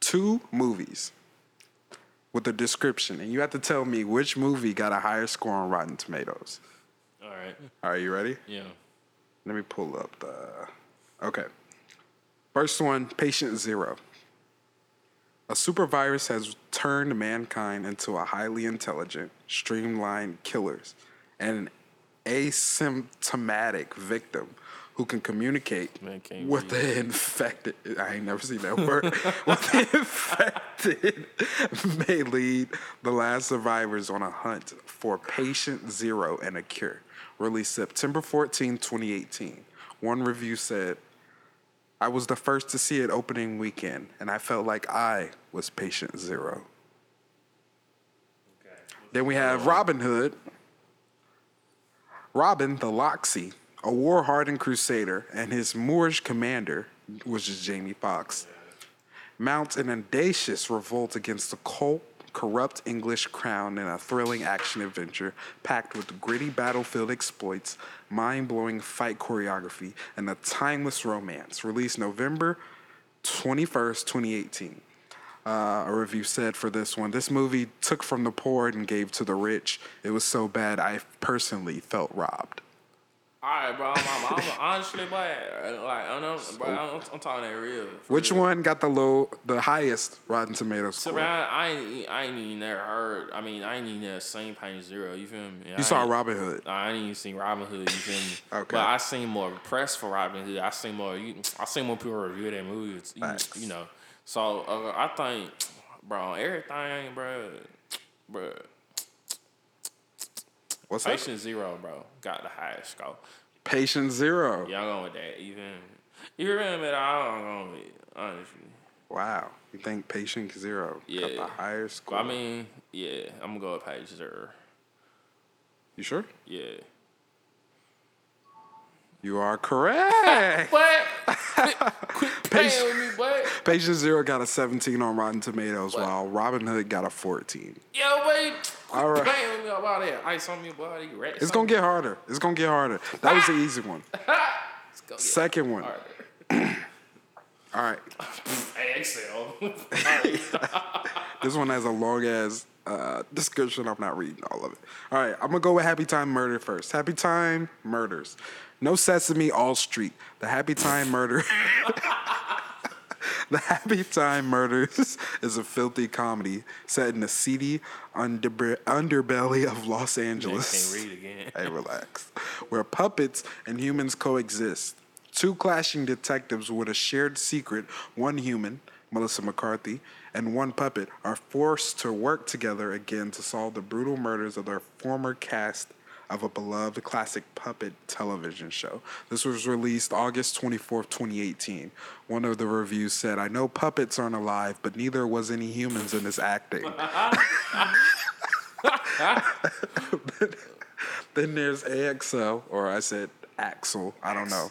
two movies with a description, and you have to tell me which movie got a higher score on Rotten Tomatoes. All right. Are you ready? Yeah. Let me pull up the. Okay. First one Patient Zero. A super virus has turned mankind into a highly intelligent, streamlined killers and an asymptomatic victim who can communicate Man with the infected. I ain't never seen that word. with the infected may lead the last survivors on a hunt for patient zero and a cure. Released September 14, 2018. One review said, I was the first to see it opening weekend, and I felt like I was patient zero. Then we have Robin Hood. Robin the Loxley, a war hardened crusader, and his Moorish commander, which is Jamie Foxx, mounts an audacious revolt against the cult, corrupt English crown in a thrilling action adventure packed with gritty battlefield exploits, mind blowing fight choreography, and a timeless romance. Released November 21st, 2018. Uh, a review said for this one, this movie took from the poor and gave to the rich. It was so bad, I personally felt robbed. All right, bro. I'm, I'm, I'm honestly, boy, like, I know, bro, I'm, I'm talking that real. Which real. one got the low, the highest Rotten Tomatoes So, score? bro, I ain't, I ain't even never heard. I mean, I ain't even never seen Pain Zero. You feel me? I You saw Robin Hood. I ain't even seen Robin Hood. You feel me? Okay. But I seen more press for Robin Hood. I seen more. You, I seen more people review that movie. You, Facts. you know. So uh, I think, bro, everything, bro, bro. What's? Patient Zero, bro, got the highest score. Patient Zero. Y'all going with that. Me? You remember that? I'm going with it, honestly. Wow. You think Patient Zero got the higher score? I mean, yeah, I'm gonna go with Patient Zero. you sure? Yeah. You are correct. What? Quit with me, boy. Patient Zero got a 17 on Rotten Tomatoes, while Robin Hood got a 14. Yo, wait. Quit All right. playing with me about that. Ice on me. You ready? It's gonna get harder. It's gonna get harder. That was the easy one. Let's go get Second one. All right. Hey, Excel. This one has a long ass uh, description. I'm not reading all of it. All right, I'm gonna go with Happy Time Murder first. Happy Time Murders. No Sesame All Street. The Happy Time Murder. the Happy Time Murders is a filthy comedy set in the seedy underbe- underbelly of Los Angeles. Can't read again. Hey, relax. Where puppets and humans coexist. Two clashing detectives with a shared secret, one human, Melissa McCarthy, and one puppet, are forced to work together again to solve the brutal murders of their former cast of a beloved classic puppet television show. This was released August 24th, 2018. One of the reviews said, I know puppets aren't alive, but neither was any humans in this acting. then there's AXL, or I said Axel, I don't know.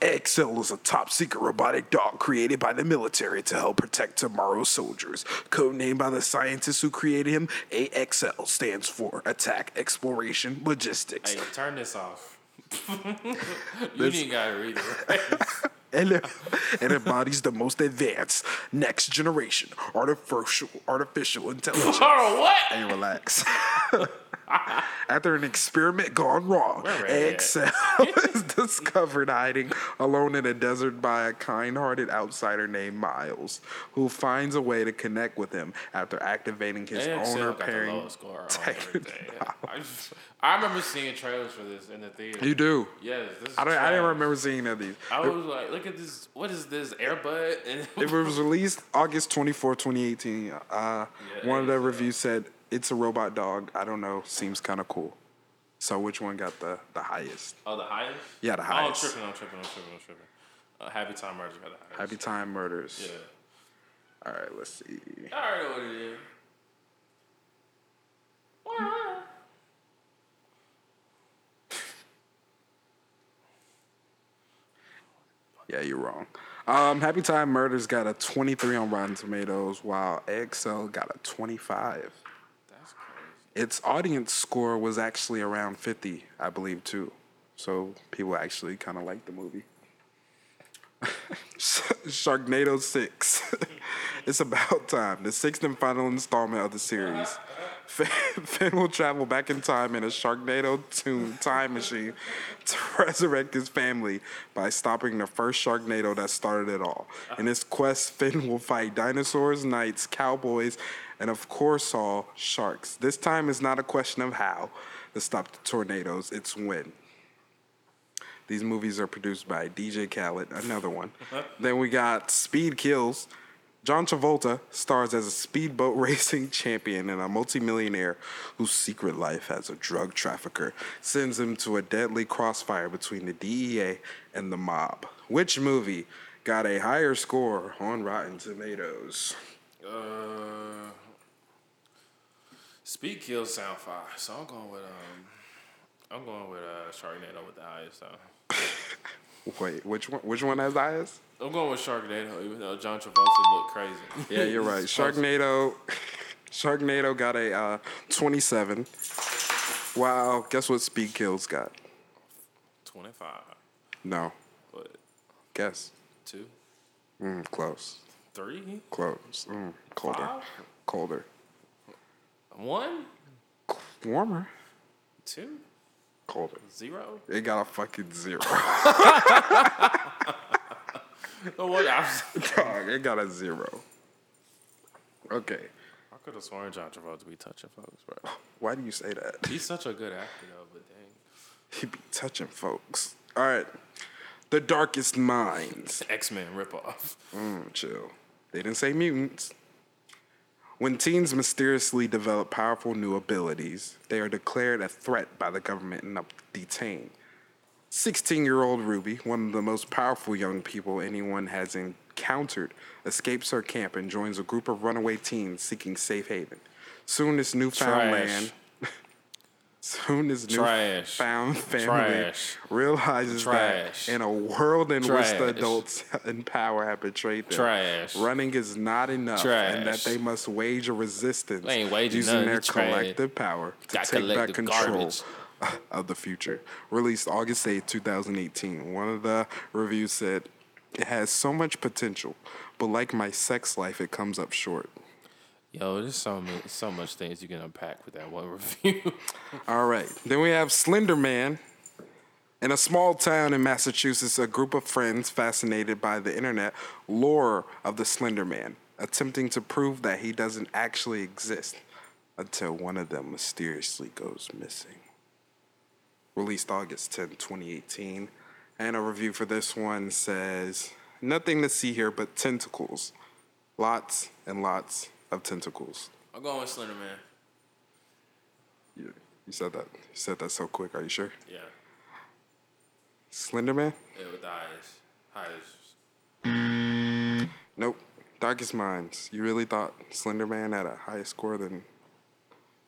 AXL is a top secret robotic dog created by the military to help protect tomorrow's soldiers. Codenamed by the scientists who created him, AXL stands for Attack Exploration Logistics. Hey, turn this off. you ain't gotta read it. and it, and embodies the most advanced next generation artificial artificial intelligence. What? Hey, relax. After an experiment gone wrong, Where Red at? AXL is discovered hiding alone in a desert by a kind-hearted outsider named Miles, who finds a way to connect with him after activating his owner pairing. lowest score on everything. I, remember seeing trailers for this in the theater. You do. Yes, I don't. I didn't remember seeing any of these. I was like, look at this. What is this? Airbud? And It was released August 24, 2018. Uh, one of the reviews said, it's a robot dog. I don't know. Seems kind of cool. So which one got the, the highest? oh, the highest? Yeah, the highest. Oh, I'm tripping. I'm tripping. I'm tripping. I'm tripping. Uh, Happy Time Murders got the highest. Happy Time Murders. Yeah. All right, let's see. I already know what it is. Yeah, you're wrong. Um, Happy Time Murders got a 23 on Rotten Tomatoes, while AXL got a 25. Its audience score was actually around 50, I believe, too. So people actually kind of liked the movie. Sharknado 6. it's about time. The sixth and final installment of the series. Fin, will travel back in time in a Sharknado tuned time machine to resurrect his family by stopping the first Sharknado that started it all. In his quest, Fin will fight dinosaurs, knights, cowboys, and of course, all sharks. This time is not a question of how to stop the tornadoes, it's when. These movies are produced by DJ Khaled, another one. then we got Speed Kills. John Travolta stars as a speedboat racing champion and a multimillionaire whose secret life as a drug trafficker sends him to a deadly crossfire between the DEA and the mob. Which movie got a higher score on Rotten Tomatoes? Uh, Speed kills sound fire, so I'm going with um, I'm going with uh Sharknado with the highest. though. Wait, which one? Which one has the highest? I'm going with Sharknado, even though John Travolta looked crazy. Yeah, you're right. Sharknado, Sharknado got a uh, 27. Wow, guess what Speed Kills got? Twenty five, No, but guess. two, Mm, close, three, close. Mm, colder, Five? colder, one, warmer, two, colder. zero. It got a fucking zero. Oh, what? I, was- Dog, it got a zero. Okay, I could have sworn John Travolta be touching folks, bro. why do you say that? He's such a good actor, though. But dang, He be touching folks. All right, The Darkest Minds. X Men ripoff. Mm, chill. They didn't say mutants. When teens mysteriously develop powerful new abilities, they are declared a threat by the government and up- detained. 16 year old Ruby, one of the most powerful young people anyone has encountered, escapes her camp and joins a group of runaway teens seeking safe haven. Soon, this newfound Trash. land. Soon, as Trash. newfound family Trash. realizes Trash. that in a world in which the adults in power have betrayed them, Trash. running is not enough, and that they must wage a resistance They ain't waging using none, their you trash. collective power to Got take back collective control garbage. of the future. Released August 8, 2018. One of the reviews said, It has so much potential, but like my sex life, it comes up short. Yo, there's so many, so much things you can unpack with that one review. All right. Then we have Slender Man. In a small town in Massachusetts, a group of friends fascinated by the internet lore of the Slender Man, attempting to prove that he doesn't actually exist until one of them mysteriously goes missing. Released August 10, 2018. And a review for this one says nothing to see here but tentacles. Lots and lots of tentacles. I'm going with Slender Man. You, you said that. You said that so quick. Are you sure? Yeah. Slender Man? Yeah, with the highest. Highest. Nope. Darkest Minds. You really thought Slender Man had a higher score than.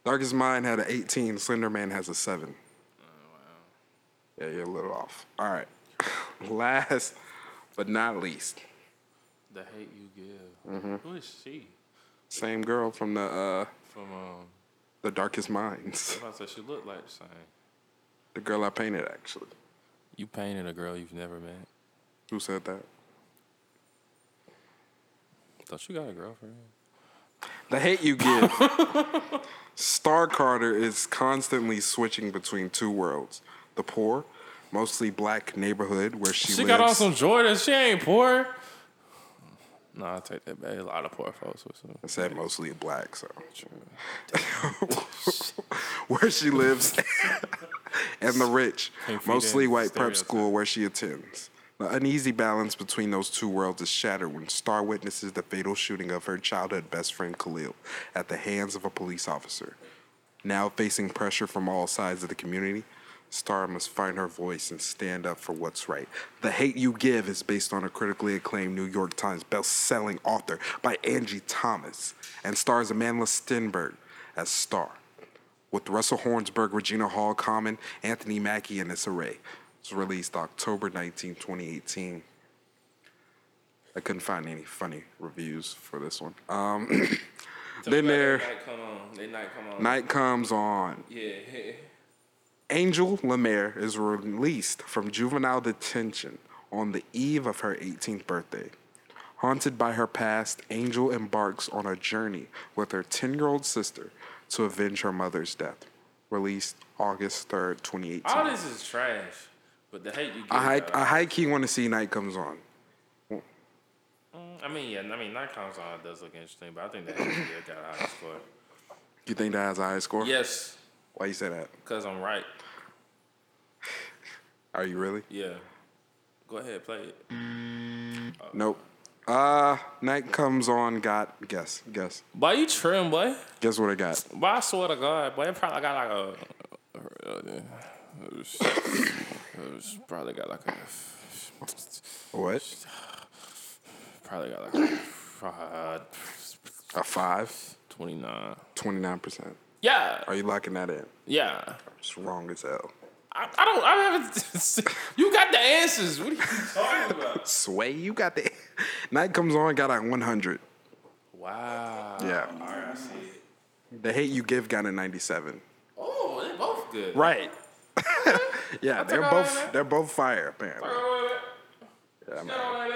Darkest Mind had an 18. Slender Man has a 7. Wow. Yeah, you're a little off. All right. Last but not least, The hate you give. Mm-hmm. Who is she? Same girl from the uh, From um. the Darkest Minds. I was about to say she looked like the same. The girl I painted, actually. You painted a girl you've never met. Who said that? Thought you got a girlfriend. The hate you give. Starr Carter is constantly switching between two worlds. The poor, mostly black neighborhood where she, She lives. got on some Jordans. She ain't poor. No, I take that back. A lot of poor folks with some. I said mostly black, so where she lives, and the rich, mostly white prep school where she attends. The uneasy balance between those two worlds is shattered when Starr witnesses the fatal shooting of her childhood best friend Khalil at the hands of a police officer. Now facing pressure from all sides of the community, Starr must find her voice and stand up for what's right. The Hate You Give is based on a critically acclaimed New York Times best-selling author by Angie Thomas and stars Amandla Stenberg as Starr, with Russell Hornsby, Regina Hall, Common, Anthony Mackie in its array. It was released October 19, 2018. I couldn't find any funny reviews for this one. Um, then there, Night come on. Night come on. night comes on. Yeah. Angel LaMere is released from juvenile detention on the eve of her 18th birthday. Haunted by her past, Angel embarks on a journey with her 10 year old sister to avenge her mother's death. Released August 3rd, 2018. All this is trash. But the hate you give. I high, I high key want to see Night Comes On. Mm, I mean, yeah. I mean, night comes on. Does look interesting, but I think the hate you give got a high score. You think that has a high score? Yes, Why you say that? because I'm right. Are you really? Yeah. Go ahead, play it. Nope. Uh, Night Comes On got, guess, guess. Boy, you trim, boy. Guess what I got? Boy, I swear to God, boy, it probably got like a. It was, it was probably got like a. What? Probably got like a. Uh, A five? 29. 29%. Yeah. Are you locking that in? Yeah. It's wrong as hell. I, I don't. I haven't. you got the answers. What are you talking about? Sway, you got the night comes on, got a 100. Wow. Yeah. All right, I see it. The hate you give got a 97. Oh, they're both good. Right. yeah, they're both they're both fire apparently. Yeah, man.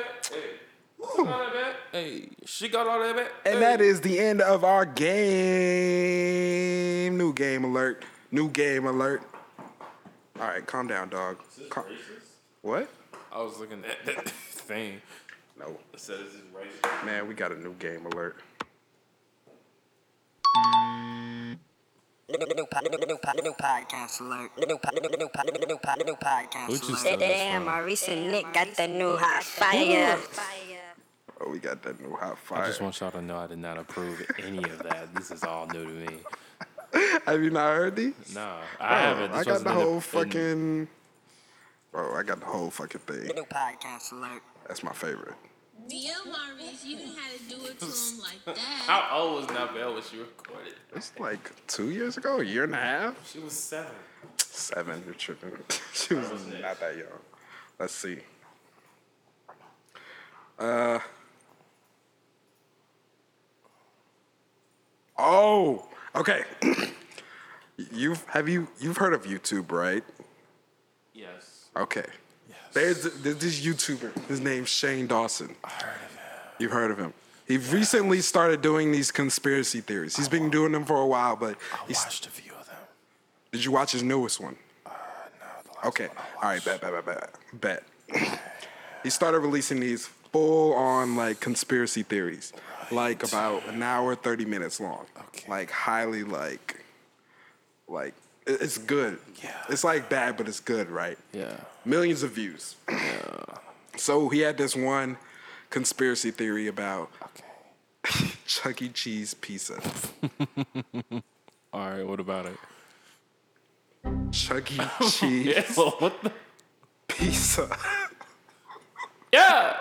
Hey, she got all that back. And that is the end of our game. New game alert. New game alert. All right, calm down, dog. Cal- what? I was looking at that thing. No, It says this is racist. man, we got a new game alert. New, new, new, new, new, podcast alert. New, pod- new, new, pod- new, new, new podcast alert. Damn, from? our recent Nick got the new hot fire. Oh, we got that new hot I just want y'all to know I did not approve any of that. This is all new to me. Have you not heard these? No, I Bro, haven't. I got wasn't the in whole in- fucking. Bro, I got the whole fucking thing. New podcast alert. That's my favorite. Yeah, Maurice, you didn't have to do it to him like that. How old was Nabelle when she recorded? It's like two years ago, a year and a half. She was seven. Seven, you're tripping. she was not that young. Let's see. Uh. Oh, okay. you've have you you've heard of YouTube, right? Yes. Okay. There's, there's this YouTuber. His name's Shane Dawson. I heard of him. You've heard of him. He recently started doing these conspiracy theories. He's been doing them for a while, but he's, Watched a few of them. did you watch his newest one? Uh, no. okay. All right. Bet. Bet. Bet. Bet. Bet. he started releasing these full on like conspiracy theories, like about an hour, thirty minutes long. Okay. Like highly like, like It's good. Yeah. It's like bad, but it's good, right? Yeah. Millions of views. Yeah. So he had this one conspiracy theory about Okay. Chuck E. Cheese pizza. All right. What about it? Chuck E. Cheese Yeah. What the? pizza. Yeah.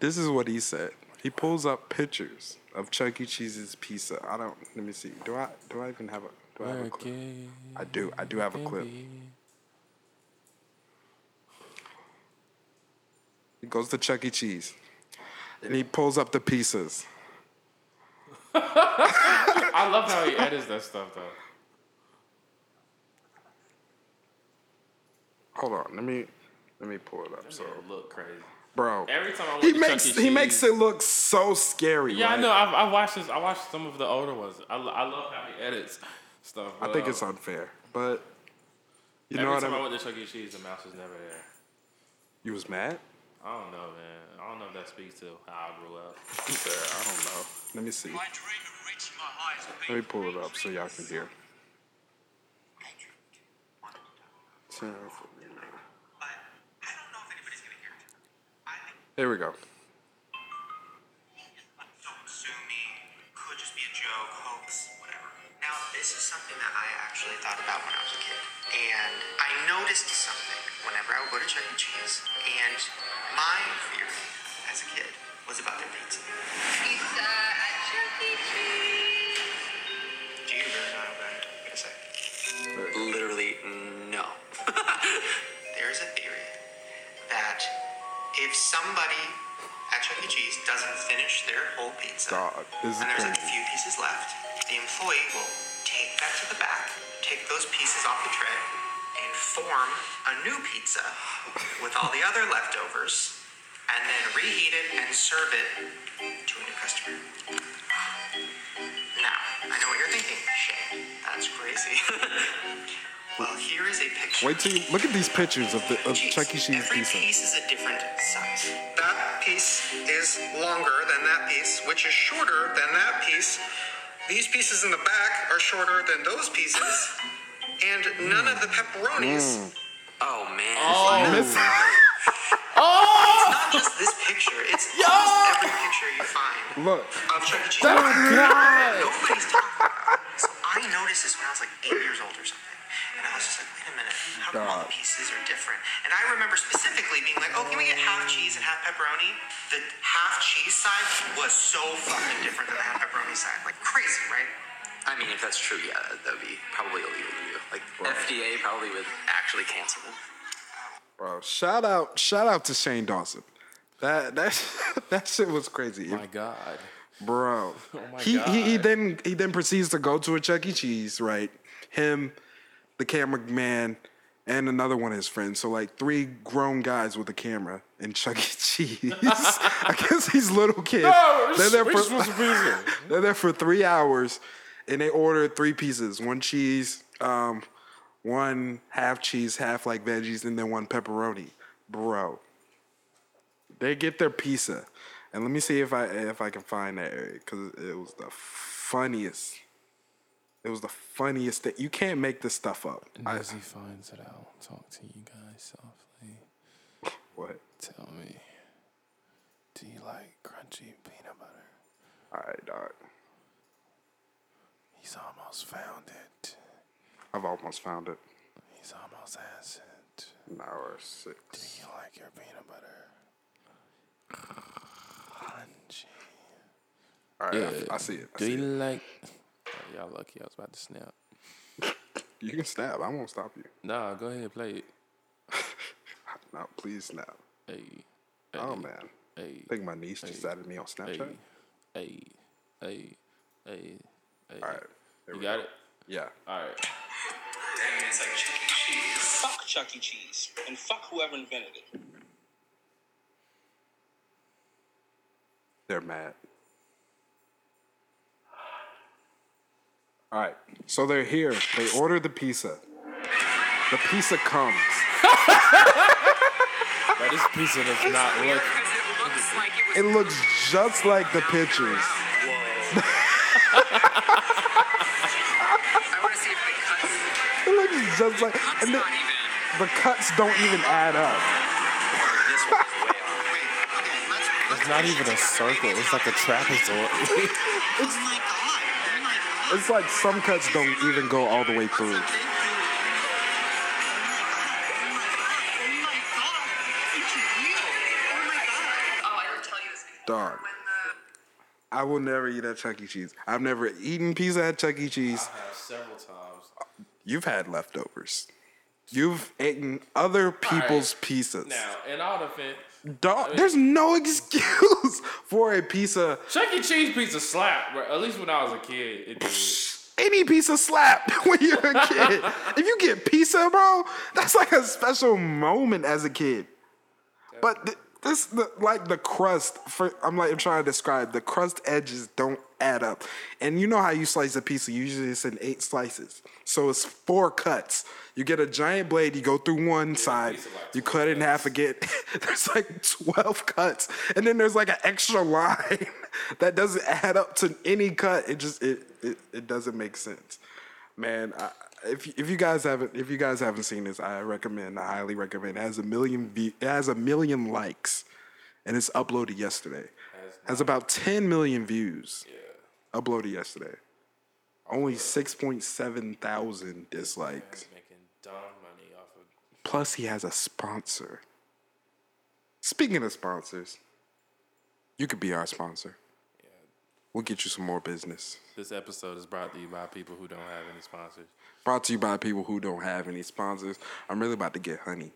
This is what he said. He pulls up pictures of Chuck E. Cheese's pizza. I don't. Let me see. Do I? Do I even have a? Do I have a clip? Okay. I do. I do have a clip. He goes to Chuck E. Cheese, and he pulls up the pieces. I love how he edits that stuff though. Hold on. Let me. Let me pull it up. So, look crazy. Bro, Every time I went he to makes Chuck E. he makes it look so scary. Yeah, I know. I've, I watched this. I watched some of the older ones. I, I love how he edits stuff. I think um, it's unfair, but you every know what time I I mean. went to Chuck E. Cheese, the mouse was never there. You was mad? I don't know, man. I don't know if that speaks to how I grew up. Yeah, I don't know. Let me see. Let me pull it up so y'all can hear. Here we go. sue me, could just be a joke, hoax, whatever. Now, this is something that I actually thought about when I was a kid. And I noticed something whenever I would go to Chuck E. Cheese. And my theory as a kid was about their pizza. Pizza somebody at Chuck E. Cheese doesn't finish their whole pizza, Dog, this is and there's like a few pieces left, the employee will take that to the back, take those pieces off the tray, and form a new pizza with all the other leftovers, and then reheat it and serve it to a new customer. Now, I know what you're thinking. Shay, that's crazy. well, here is a picture. Wait till you look at these pictures of the of Cheese. Chuck E. Cheese Every pizza. piece is a different size. That piece is longer than that piece, which is shorter than that piece. These pieces in the back are shorter than those pieces, and none of the pepperonis. Mm. Oh man! Oh, Miss- It's not just oh. this picture; it's almost every picture you find Look, of Chuck E. Cheese. Oh, God. Nobody's talking about it. So I noticed this when I was like eight years old or something. And I was just like, wait a minute, how come all the pieces are different? And I remember specifically being like, oh, can we get half cheese and half pepperoni? The half cheese side was so fucking different than the half pepperoni side. Like crazy, right? I mean, if that's true, yeah, that would be probably illegal to do. Like FDA probably would actually cancel it. bro, shout out, shout out to Shane Dawson. That that that shit was crazy, My God. bro. Oh my he, he he then he then proceeds to go to a Chuck E. Cheese, right? Him, the cameraman, and another one of his friends. So like three grown guys with a camera in Chuck E. Cheese. I guess these little kids. No, they're there for just want some pizza. they're there for three hours, and they ordered three pieces: one cheese, um, one half cheese, half like veggies, and then one pepperoni. Bro, they get their pizza, and let me see if I if I can find that because it was the funniest. It was the funniest thing. You can't make this stuff up. And I, as he finds it out, talk to you guys softly. what? Tell me, do you like crunchy peanut butter? All right, dog. He's almost found it. I've almost found it. He's almost has it. An hour Do six. you like your peanut butter? Crunchy. All right, I, I see it. I Do see you it. like? Oh, y'all lucky. I was about to snap. You can snap. I won't stop you. Nah, go ahead, and play it. No, please snap. Hey. Oh hey, man. Hey. I think my niece just added me on Hey. Snapchat. Hey. Hey. Hey. Hey. All right. There You we got go. it? Yeah. All right. Dang, it's like Chuck E. Cheese. Fuck Chuck E. Cheese and fuck whoever invented it. They're mad. All right. So they're here. They order the pizza. The pizza comes. But this pizza does not look. It looks just like the pictures. I just like, and the, the cuts don't even add up. It's not even a circle. It's like a trapezoid. It's, it's like some cuts don't even go all the way through. Dog. I will never eat at Chuck E. Cheese. I've never eaten pizza at Chuck E. Cheese. have several times. You've had leftovers. You've eaten other people's pizzas. Now, in all defense, Dog, there's no excuse for a pizza. Chuck E. Cheese pizza slap. Bro. At least when I was a kid, it did. Any pizza slap when you're a kid. if you get pizza, bro, that's like a special moment as a kid. But th- this, the, like the crust, for I'm like I'm trying to describe the crust edges don't add up. And you know how you slice a pizza? Usually it's in eight slices, so it's four cuts. You get a giant blade, you go through one side, you cut it in half again. there's like twelve cuts, and then there's like an extra line that doesn't add up to any cut. It just it it, it doesn't make sense, man. I, if if you guys haven't if you guys haven't seen this, I recommend. I highly recommend. It has a million view, it has a million likes, and it's uploaded yesterday. Has about ten million views. Yeah. Uploaded yesterday. Only six point seven thousand dislikes. Making dumb money off of. Plus, he has a sponsor. Speaking of sponsors, you could be our sponsor. We'll get you some more business. This episode is brought to you by people who don't have any sponsors. Brought to you by people who don't have any sponsors. I'm really about to get honey.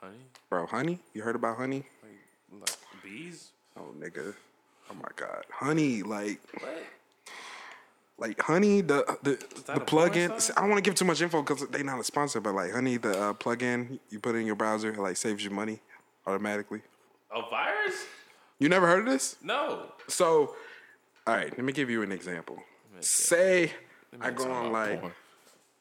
Honey? Bro, honey? You heard about honey? Like, like bees? Oh, nigga. Oh my God. Honey, like, What? like honey, the the, the plug-in. I don't want to give too much info because they not a sponsor, but like honey, the uh, plug-in you put in your browser, it, like saves you money automatically. A virus? You never heard of this? No. So, all right, let me give you an example. Say I go on like porn.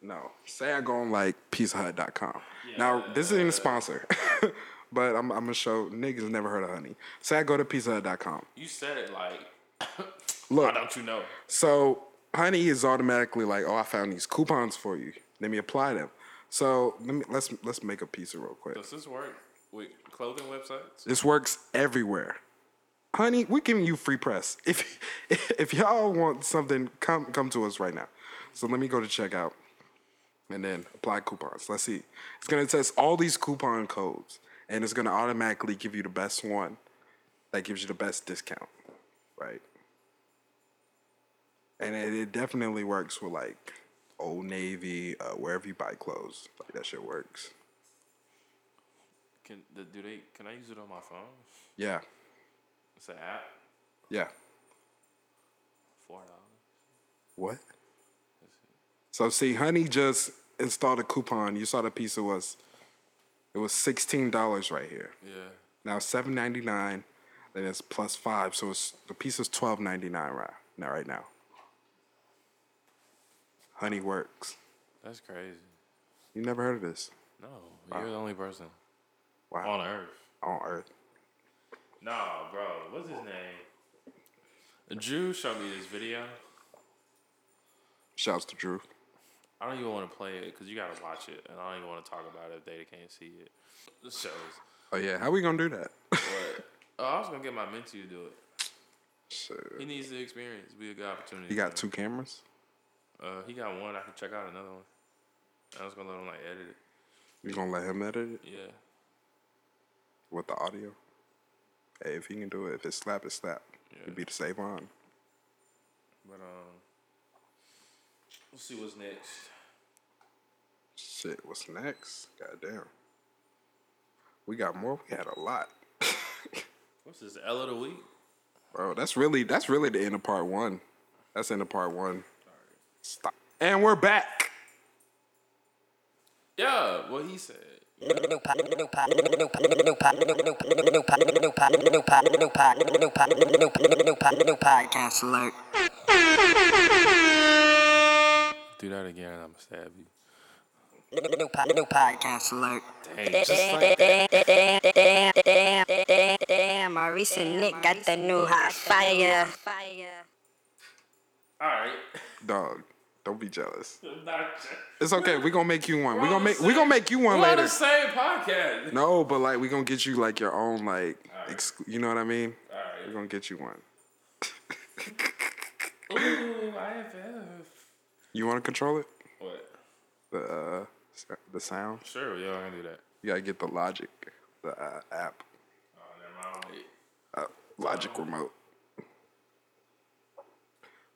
No, say I go on like pizzahut.com. now, this isn't a sponsor, but I'm, I'm gonna show niggas never heard of honey. Say I go to pizzahut.com. You said it like, Look, why don't you know? so honey is automatically like, oh, I found these coupons for you. Let me apply them. So let me let's let's make a pizza real quick. Does this work with clothing websites? This works everywhere. Honey, we're giving you free press. If if y'all want something, come come to us right now. So let me go to checkout and then apply coupons. Let's see. It's gonna test all these coupon codes and it's gonna automatically give you the best one that gives you the best discount. Right. And it, it definitely works with like Old Navy, uh, wherever you buy clothes. Like that shit works. Can the, do they? Can I use it on my phone? Yeah. It's an app. Yeah. Four dollars. What? So see, Honey just installed a coupon. You saw the piece. It was it was sixteen dollars right here. Yeah. Now seven ninety nine, then it's plus five, so it's the pizza's twelve ninety nine right now. Right now, Honey works. That's crazy. You never heard of this? No, you're the only person Wow. on earth. On Earth. Nah, bro. What's his name? Drew showed me this video. Shouts to Drew. I don't even want to play it because you gotta watch it, and I don't even want to talk about it if they can't see it. It shows. Oh yeah, how we gonna do that? But oh, I was gonna get my mentee to do it. Shit. He needs the experience. Be a good opportunity. He got two cameras? Uh, he got one. I can check out another one. I was gonna let him like edit it. You gonna let him edit it Yeah. with the audio? Hey, if he can do it, if it's slap, it's slap. It'd be the save on. But um, we'll see what's next. Shit, what's next? Goddamn. We got more. We had a lot, What's this L of the week? bro. That's really that's really the end of part one. That's the end of part one. Stop. And we're back. Yeah, what he said. Podcast alert. Do that again, I'm gonna stab you. New podcast alert. Dang, just like Damn, my recent Nick got the new hot fire. All right. Dog. Don't be jealous. Not It's okay. We gonna make you one. We We're gonna on the make we gonna same- make you one We're on later. the same podcast. No, but like we gonna get you like your own like, exclu- you know what I mean? Alright. We're gonna get you one. Ooh, IFF. You want to control it? What? The uh, the sound. Sure, yeah, I can do that. You gotta get the Logic, the uh, app, Oh, never mind. Uh, Logic remote.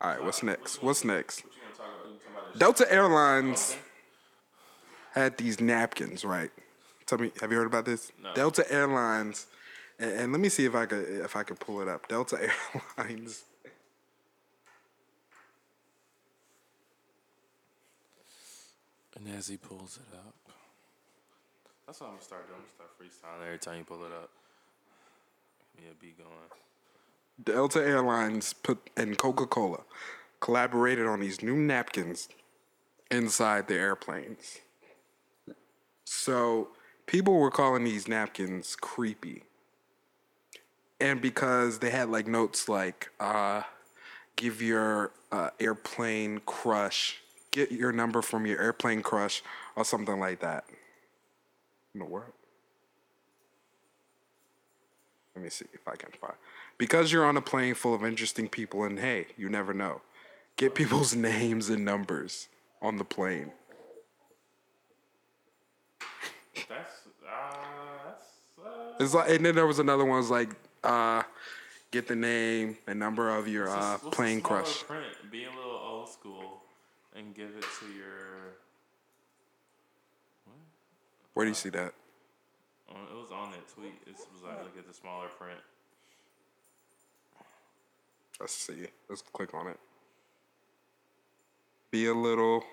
All right, what's next? What's next? What you want to talk about? You talking about this? Delta Airlines had these napkins, right? Tell me, have you heard about this? No. Delta Airlines, and, and let me see if I could if I could pull it up. Delta Airlines. And as he pulls it up, that's what I'm gonna start doing. I'm gonna start freestyling every time you pull it up. Give me a beat going. Delta Airlines put and Coca Cola collaborated on these new napkins inside the airplanes. So people were calling these napkins creepy. And because they had like notes like uh give your uh, airplane crush, get your number from your airplane crush or something like that. In the world. Let me see if I can find. Because you're on a plane full of interesting people, and hey, you never know. Get people's names and numbers on the plane. That's uh, that's uh, It's like, and then there was another one. Was like, uh, get the name and number of your uh, the- what's the plane crush. Print, be a little old school, and give it to your. Where do you see that? It was on that tweet. It was like, look at the smaller print. Let's see. Let's click on it. Be a little.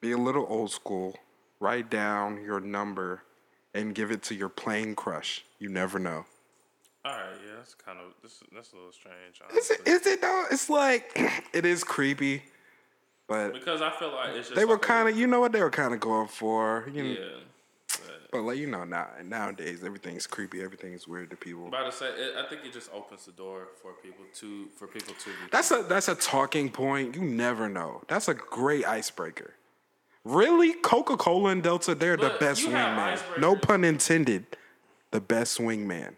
Be a little old school. Write down your number and give it to your plane crush. You never know. All right, yeah, that's kind of this. That's a little strange. Is it, is it though? It's like it is creepy, but Because I feel like it's just they were like kind of, you know what they were kind of going for. You know, yeah. But But like you know, now nowadays everything's creepy, everything's weird to people. about to say, it, I think it just opens the door for people to for people to. Be That's a that's a talking point. You never know. That's a great icebreaker. Really, Coca Cola and Delta, they're the best wingman. No pun intended. The best wingman.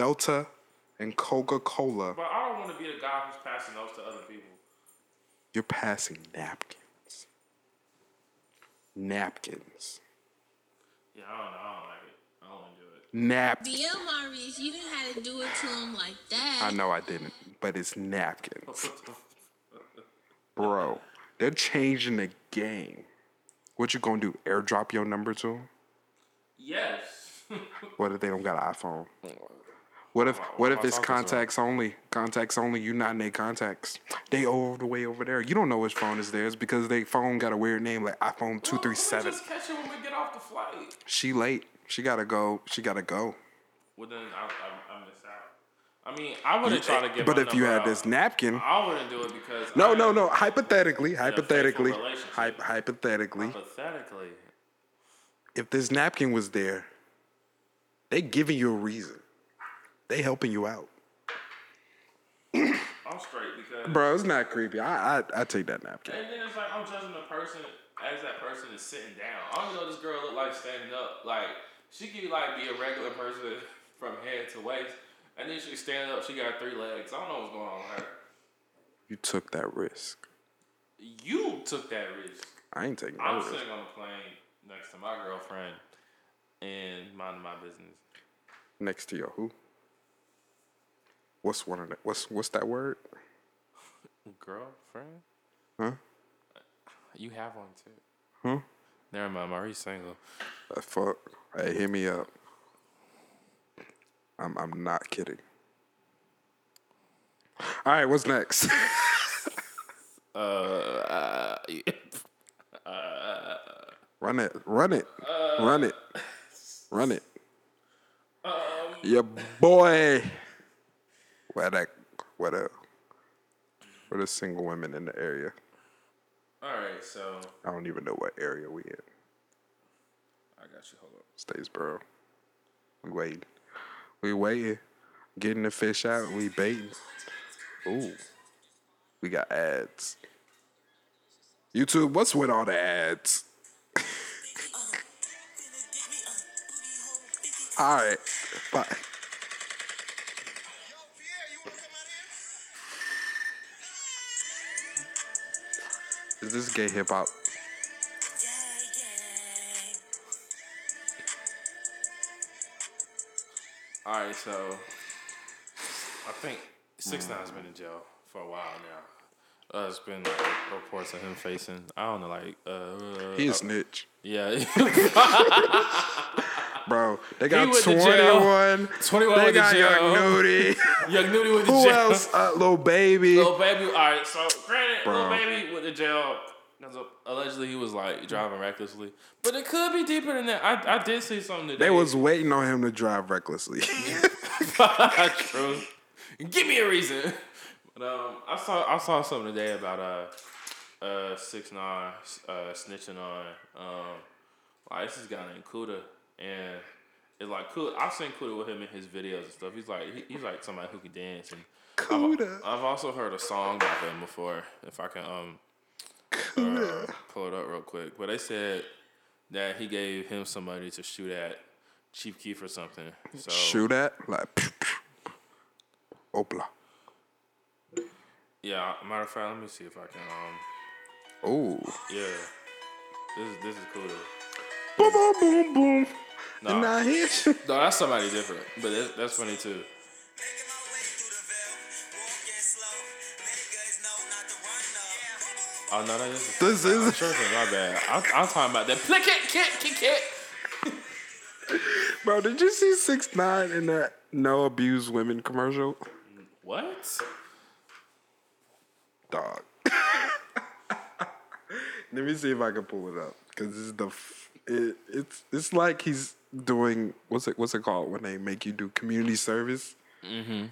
Delta and Coca Cola. But I don't want to be the guy who's passing those to other people. You're passing napkins. Napkins. Yeah, I don't know. I don't like it. I don't want to do it. Napkins. BM Maurice, you didn't have to do it to him like that. I know I didn't, but it's napkins. Bro, they're changing the game. What you gonna do? Airdrop your number to them? Yes. What if they don't got an iPhone? What if what if it's talking to 'em? contacts only? Contacts only. You not in their contacts. They all the way over there. You don't know which phone is theirs because their phone got a weird name like iPhone two three We'll just catch it when we get off the flight. She late. She gotta go. She gotta go. Well, then I, I, I miss out. I mean, I wouldn't try to get. But if you had out. this napkin, I wouldn't do it because no, I, no, no. Hypothetically, hypothetically, hy- hypothetically, Pathetically, if this napkin was there, they giving you a reason. They helping you out, I'm straight because. bro. It's not creepy. I I, I take that napkin. And then it's like I'm judging the person as that person is sitting down. I don't know this girl look like standing up. Like she could like be a regular person from head to waist, and then she stand up. She got three legs. I don't know what's going on with her. You took that risk. You took that risk. I ain't taking I'm that risk. sitting on a plane next to my girlfriend and minding my business. Next to your who? What's one of that? What's what's that word? Girlfriend? Huh? You have one too. Huh? Never mind, Marie's single. Uh, fuck. Hey, hit me up. I'm I'm not kidding. All right, what's next? Uh, uh, run it, run it, run it, run it. Um, Your boy. Where that? Where the? Where the single women in the area? all right, so I don't even know what area we in. I got you. Hold up. Statesboro. We waiting. We waiting. Getting the fish out. We baiting. Ooh. We got ads. YouTube, what's with all the ads? all right. Bye. Is this gay hip hop? All right, so I think Six Nine's been in jail for a while now. Uh, it's been like reports of him facing. I don't know, like uh, He a uh, snitch. Yeah, Bro, they got went to jail. 21. 21 They got jail. Young Nudy. Young Nudy went to Who jail. else? Uh, Little Baby. Little baby. All right, so granted, Bro. little baby went to jail allegedly he was like driving recklessly, but it could be deeper than that. I, I did see something today. They was waiting on him to drive recklessly. True. Give me a reason. But um, I saw I saw something today about uh uh six nine uh snitching on um like this is guy named Kooda and it's like Kooda. I've seen Kooda with him in his videos and stuff. He's like he, he's like somebody who can dance and Kooda. I've, I've also heard a song by him before. If I can um uh, pull it up real quick, but they said that he gave him somebody to shoot at Chief Keef or something. So Shoot at? Like, Opla. Yeah, matter of fact, let me see if I can. Um, Oh. yeah, this is this is cool. Boom, boom, boom, boom. No, And now here. no, that's somebody different, but that's, that's funny too. Oh no, that is. This is- I'm tripping, my bad. I'm, I'm talking about that. Plick it, kit, kit, kit. Bro, did you see 6 9 in that No Abuse Women commercial? What? Dog. Let me see if I can pull it up. Cause this is the f- it, it's it's like he's doing what's it what's it called when they make you do community service? Mm-hmm.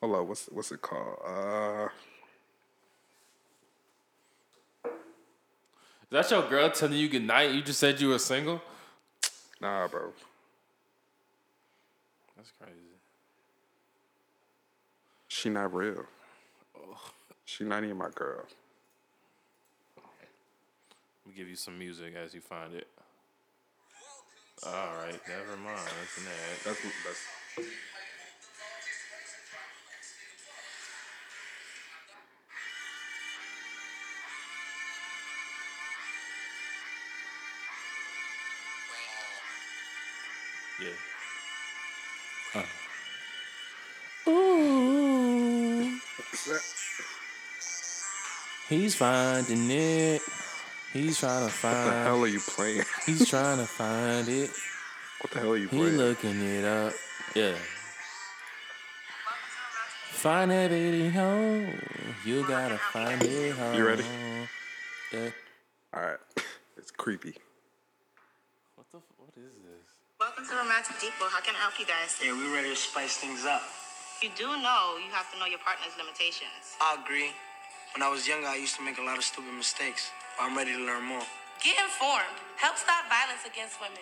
Hold on, what's what's it called? Uh Is that your girl telling you good night? You just said you were single. nah, bro. That's crazy. She not real. She not even my girl. Let me give you some music as you find it. All right, never mind. That's an ad. That's that's Yeah. Uh-huh. Ooh. He's finding it. He's trying to find. What the hell are you playing? He's trying to find it. What the hell are you He playing? looking it up. Yeah. Find that video. You gotta find it. Home. You ready? Yeah. All right. It's creepy. What the? f- What is this? Welcome to Romantic Depot. How can I help you guys? Yeah, we're ready to spice things up. You do know you have to know your partner's limitations. I agree. When I was younger, I used to make a lot of stupid mistakes. But I'm ready to learn more. Get informed. Help stop violence against women.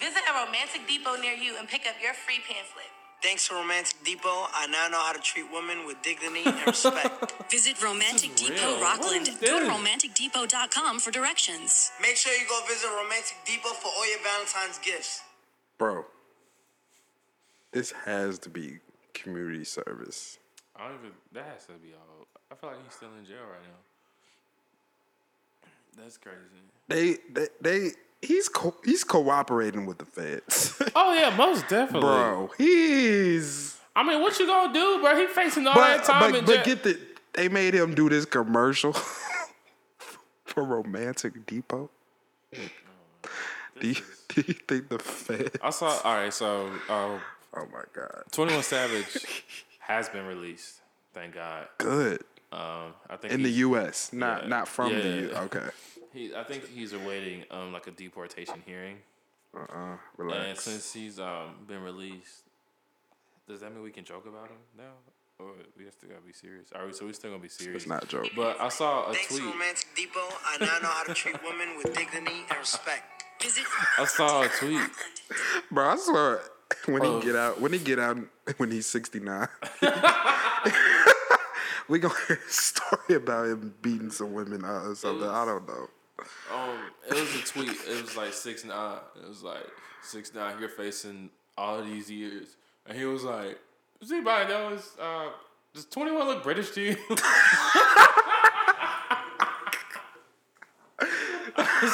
Visit a romantic depot near you and pick up your free pamphlet. Thanks to Romantic Depot, I now know how to treat women with dignity and respect. Visit Romantic This is Depot real. Rockland. What is Go to this? romanticdepot.com for directions. Make sure you go visit Romantic Depot for all your Valentine's gifts. Bro. This has to be community service. I don't even. That has to be all. I feel like he's still in jail right now. That's crazy. They they, they he's co- he's cooperating with the feds. Oh yeah, most definitely, Bro, he's I mean, what you gonna do, bro? He facing all but, that time but, in but jail. get the they made him do this commercial for Romantic Depot. Do you, do you think the Fed? I saw. All right, so um, oh my god, Twenty One Savage has been released. Thank God. Good. Um, I think In the U.S., not yeah, not from the U.S. Okay. He, I think he's awaiting um like a deportation hearing. Uh uh And Relax. since he's um been released, does that mean we can joke about him now, or we still gotta be serious? All right, so we still gonna be serious. It's not a joke. But I saw a Thanks to tweet. Romantic Depot, I now know how to treat women with dignity and respect. Visit I saw a tweet. Bro, I swear when Oh. he get out, when he get out, when he's sixty nine, we gonna hear a story about him beating some women uh, or something. I don't know. Um, it was a tweet. It was like six nine. It was like six nine. You're facing all these years, and he was like, "Does anybody know is uh, does twenty one look British to you?"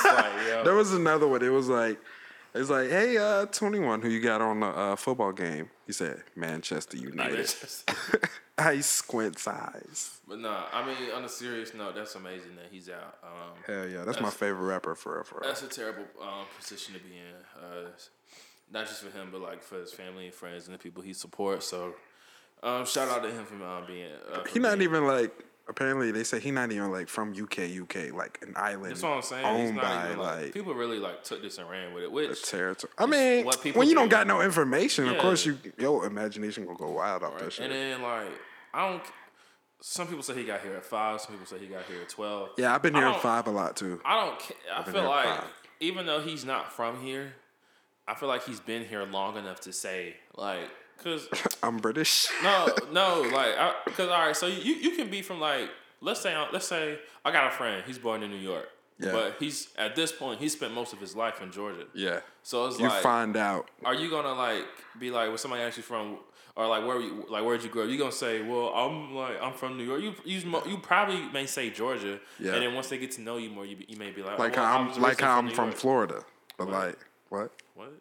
Like. There was another one. It was like, It's like, hey, uh, twenty one, who you got on the uh, football game? He said Manchester United. Manchester. I squints eyes. But no, I mean, on a serious note, that's amazing that he's out. Um, Hell yeah, that's, my favorite rapper for real, for real. That's a terrible um, position to be in. Uh, not just for him, but like for his family and friends and the people he supports. So, um, shout out to him for um, being. Uh, for He not being- even like. Apparently, they say he not even like from UK, UK, like an island That's what I'm saying. owned He's not by even like, like people really like took this and ran with it. Which territory. I mean, what when you don't got no information, of course you your imagination gonna go wild off that and shit. And then like I don't. Some people say he got here at five. Some people say he got here at twelve. yeah, I've been here don't- five a lot too. I don't. I feel like five. even though he's not from here, I feel like he's been here long enough to say like, cause I'm British. no, no, like, I, cause all right, so you you can be from like, let's say let's say I got a friend. He's born in New York, Yeah. but he's at this point he spent most of his life in Georgia. Yeah. So it's you like, find out. are you gonna like be like when somebody asks you from or like where you like where'd you grow? up? You gonna say, well, I'm like I'm from New York. You you you probably may say Georgia, Yeah. and then once they get to know you more, you, you may be like, Like well, how I I'm like how I'm New from Florida, but like what? What?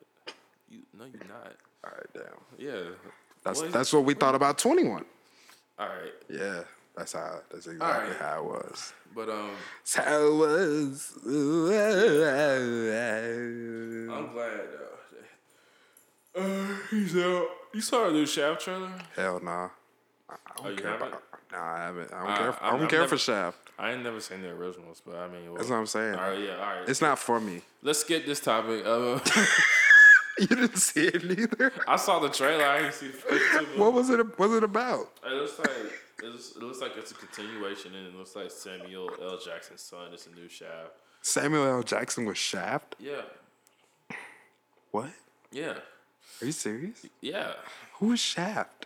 You no, you're not. All right, damn. Yeah. That's What? that's what we thought about 21. All right, Yeah, that's how. That's exactly right. how it was. but um, That's how it was. I'm glad though. Uh, he's out. You saw the new Shaft trailer? Hell nah. I Oh, don't you care haven't? about. Nah, I haven't. I don't Uh, care. I I'm- don't I've care never- for Shaft. I ain't never seen the originals, but I mean, That's what I'm saying. All right, yeah, all right. It's not for me. Let's get this topic. Uh, You didn't see it neither. I saw the trailer. I didn't see the first two. What was it? Was it about? It looks like it looks, it looks like it's a continuation, and it looks like Samuel L. Jackson's son is a new Shaft. Samuel L. Jackson was Shaft. Yeah, What? yeah, Are you serious? yeah. Who is Shaft?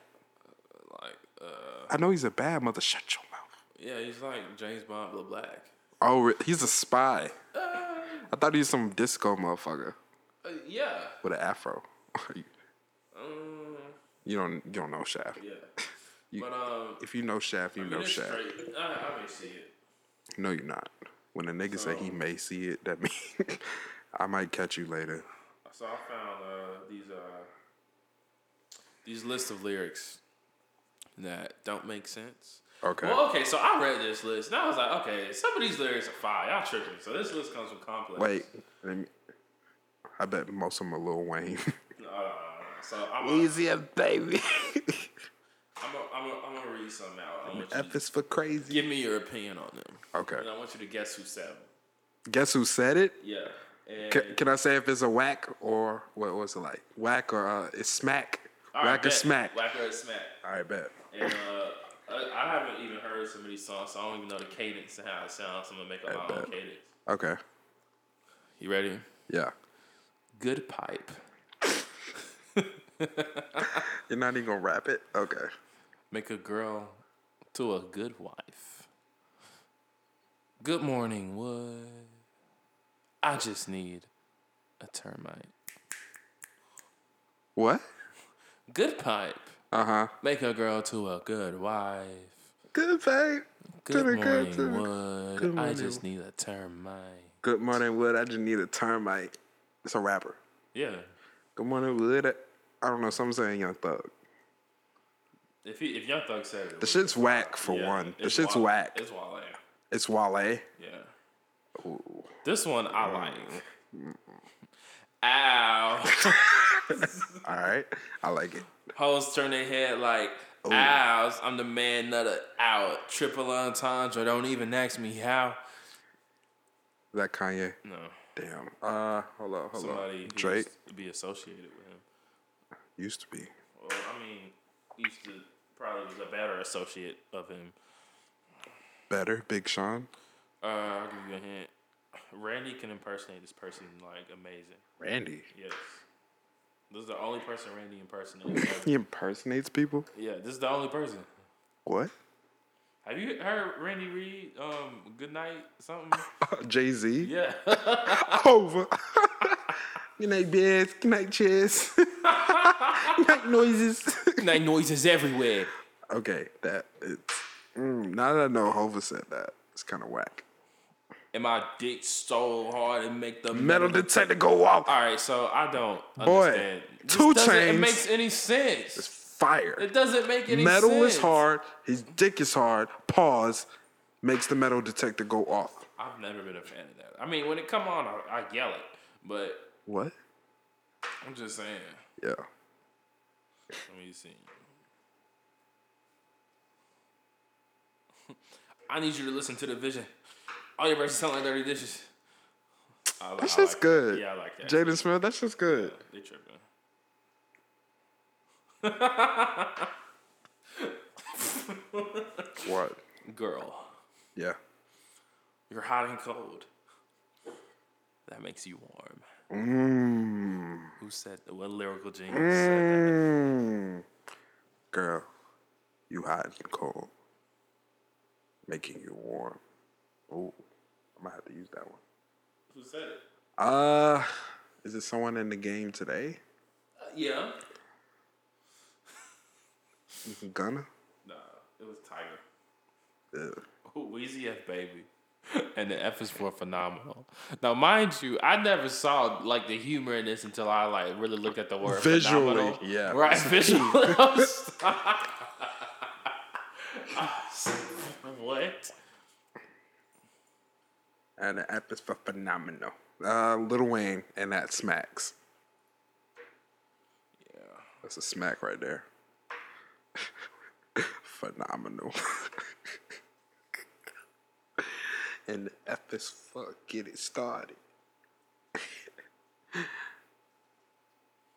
Like, uh, I know he's a bad mother. Shut your mouth. yeah, he's like James Bond, black. Oh, re- he's a spy. I thought he was some disco motherfucker Uh, yeah. with an afro. you, Um, you don't. You don't know Shaft. yeah. You- but um, If you know Shaft, you I mean, know it's Shaft. straight. I, I may see it. No, you're not. When a nigga say he may see it, that means I might catch you later. So I found uh, uh, these lists of lyrics that don't make sense. Okay. Well, okay, so I read this list and I was like, okay, some of these lyrics are fire. Y'all tripping. So this list comes from Complex. Wait. Let me, I bet most of them are Lil Wayne. No, no, no. So I'm Easier, baby. I'm gonna I'm gonna- I'm gonna read something out. I want you F is for crazy. give me your opinion on them. Okay. And I want you to guess who said them. Guess who said it? Yeah. And Can, can I say if it's a whack or what was it like? Whack or uh, it's smack? All right, or bet. smack? Or smack. All right, bet. And uh, I, I haven't even heard some of these songs, so I don't even know the cadence and how it sounds. So I'm gonna make up my own cadence. Okay. You ready? Yeah. Good pipe. You're not even gonna rap it? Okay. Make a girl to a good wife. Good morning, wood. I just need a termite. What? Good pipe. Uh huh. Make a girl to a good wife. Good pipe. Good good- morning, to wood. good I just need a termite. Good morning, Wood. I just need a termite. It's a rapper. Yeah. Good morning, Wood. I don't know. Some saying Young Thug. If he, if Young Thug said it, The shit's whack for yeah, one. The it's shit's Wale. whack. It's Wale. It's Wale. Yeah. Ooh. This one I like. Ow. All right. I like it. Hoes turn their head like, ows, I'm the man nutter out. Triple entendre, don't even ask me how. Is that Kanye? No. Damn. Uh, hold on, hold Somebody on. Drake used to be associated with him. used to be. Well, I mean, used to probably was a better associate of him. Better. Big Sean. Uh, I'll give you a hint. Randy can impersonate this person like amazing. Randy. Yes. This is the only person Randy impersonates. He impersonates people. yeah, this is the only person. What? Have you heard Randy Reed? Um, good night something. Jay Z. Yeah. Over. Good night, bears. Good night, chairs. Good night, noises. night noises everywhere. Okay, that it's. Mm, now that I know Hova said that, it's kind of whack. And my dick so hard and make the Metal detector go off. All right, so I don't Boy, understand. Two doesn't- It makes any sense. It's fire. It doesn't make any metal sense. Metal is hard. His dick is hard. Pause. Makes the metal detector go off. I've never been a fan of that. I mean, when it come on, I, I yell it, but What? I'm just saying. Yeah. Let me see. I need you to listen to the vision. All your verses sound like dirty dishes. I, That's I just like good. That. Yeah, I like that. Jaden Smith, that's just good. They tripping. What? Girl, Yeah. you're hot and cold. That makes you warm. Mmm. Who said that? what lyrical genius said that? Mmm. Girl, you hot and cold. Making you warm. Ooh. I might have to use that one. Who said it? Uh, is it someone in the game today? yeah. Is it Gunna? Nah, it was Tyga. Yeah. Weezy F baby. And the F is for phenomenal. Now, mind you, I never saw like the humor in this until I like really looked at the word Visually, phenomenal. yeah. Right, visually. I was- what? And the F is for phenomenal. Uh, Little Wayne and that smacks. Yeah. That's a smack right there. phenomenal. and the F is for get it started.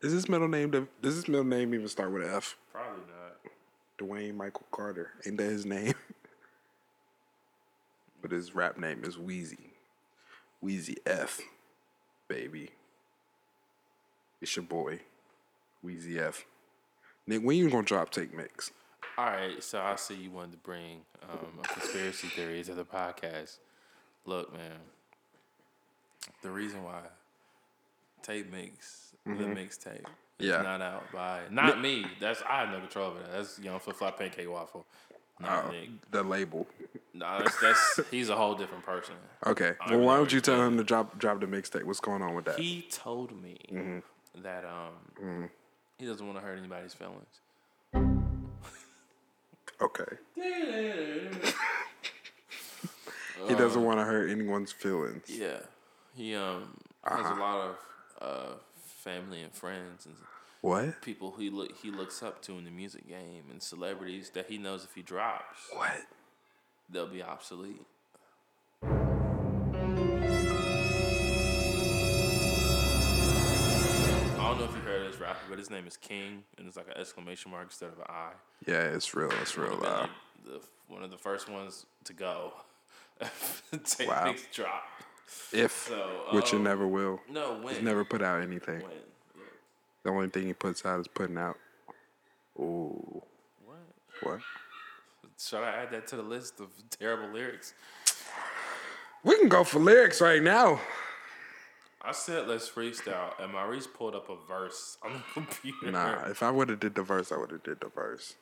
is this middle name? Does this middle name even start with an F? Probably not. Dwayne Michael Carter. Ain't that his name? but his rap name is Weezy. Weezy F, baby. It's your boy, Weezy F. Nick, when you gonna drop Take Mix? All right, so I see you wanted to bring um, a conspiracy theory to the podcast. Look, man, the reason why tape makes Mhm. the mixtape is Yeah. not out by not me. That's I have no control over that. That's Young Flip Flop Pancake Waffle, not Nick. the label. No, that's, that's he's a whole different person. Okay. Well, why don't you tell him to drop drop the mixtape? What's going on with that? He told me Mhm. that um Mhm. he doesn't want to hurt anybody's feelings. Okay. He doesn't want to hurt anyone's feelings. Yeah, he um has Uh-huh. a lot of uh family and friends and What? people he look he looks up to in the music game and celebrities that he knows if he drops what they'll be obsolete. I don't know if you heard of this rapper, but his name is King, and it's like an exclamation mark instead of an I. Yeah, it's real. It's real been, loud. like, the, one of the first ones to go. Take Wow. Mix drop. If, So, which it um, never will. No, He's when? never put out anything. When? The only thing he puts out is putting out. Ooh. What? What? Should I add that to the list of terrible lyrics? We can go for lyrics right now. I said let's freestyle, and Maurice pulled up a verse on the computer. Nah, if I would have did the verse, I would have did the verse.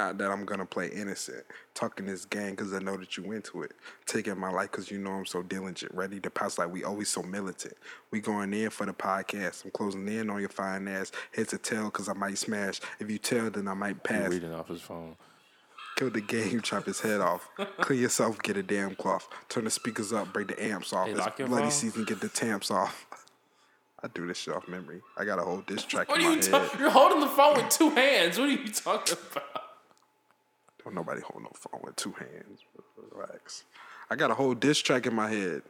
Not that I'm gonna play innocent, talking this game because I know that you into it, taking my life because you know I'm so diligent, ready to pass like we always so militant. We going in for the podcast. I'm closing in on your fine ass. Head to tell because I might smash. If you tell, then I might He pass. reading off his phone. Kill the game, chop his head off. Clean yourself, get a damn cloth. Turn the speakers up, break the amps off. Hey, it's bloody phone. season, get the tamps off. I do this shit off memory. I got a whole diss track What in are you talking? You're holding the phone with two hands. What are you talking about? Don't nobody hold no phone with two hands. Relax. I got a whole diss track in my head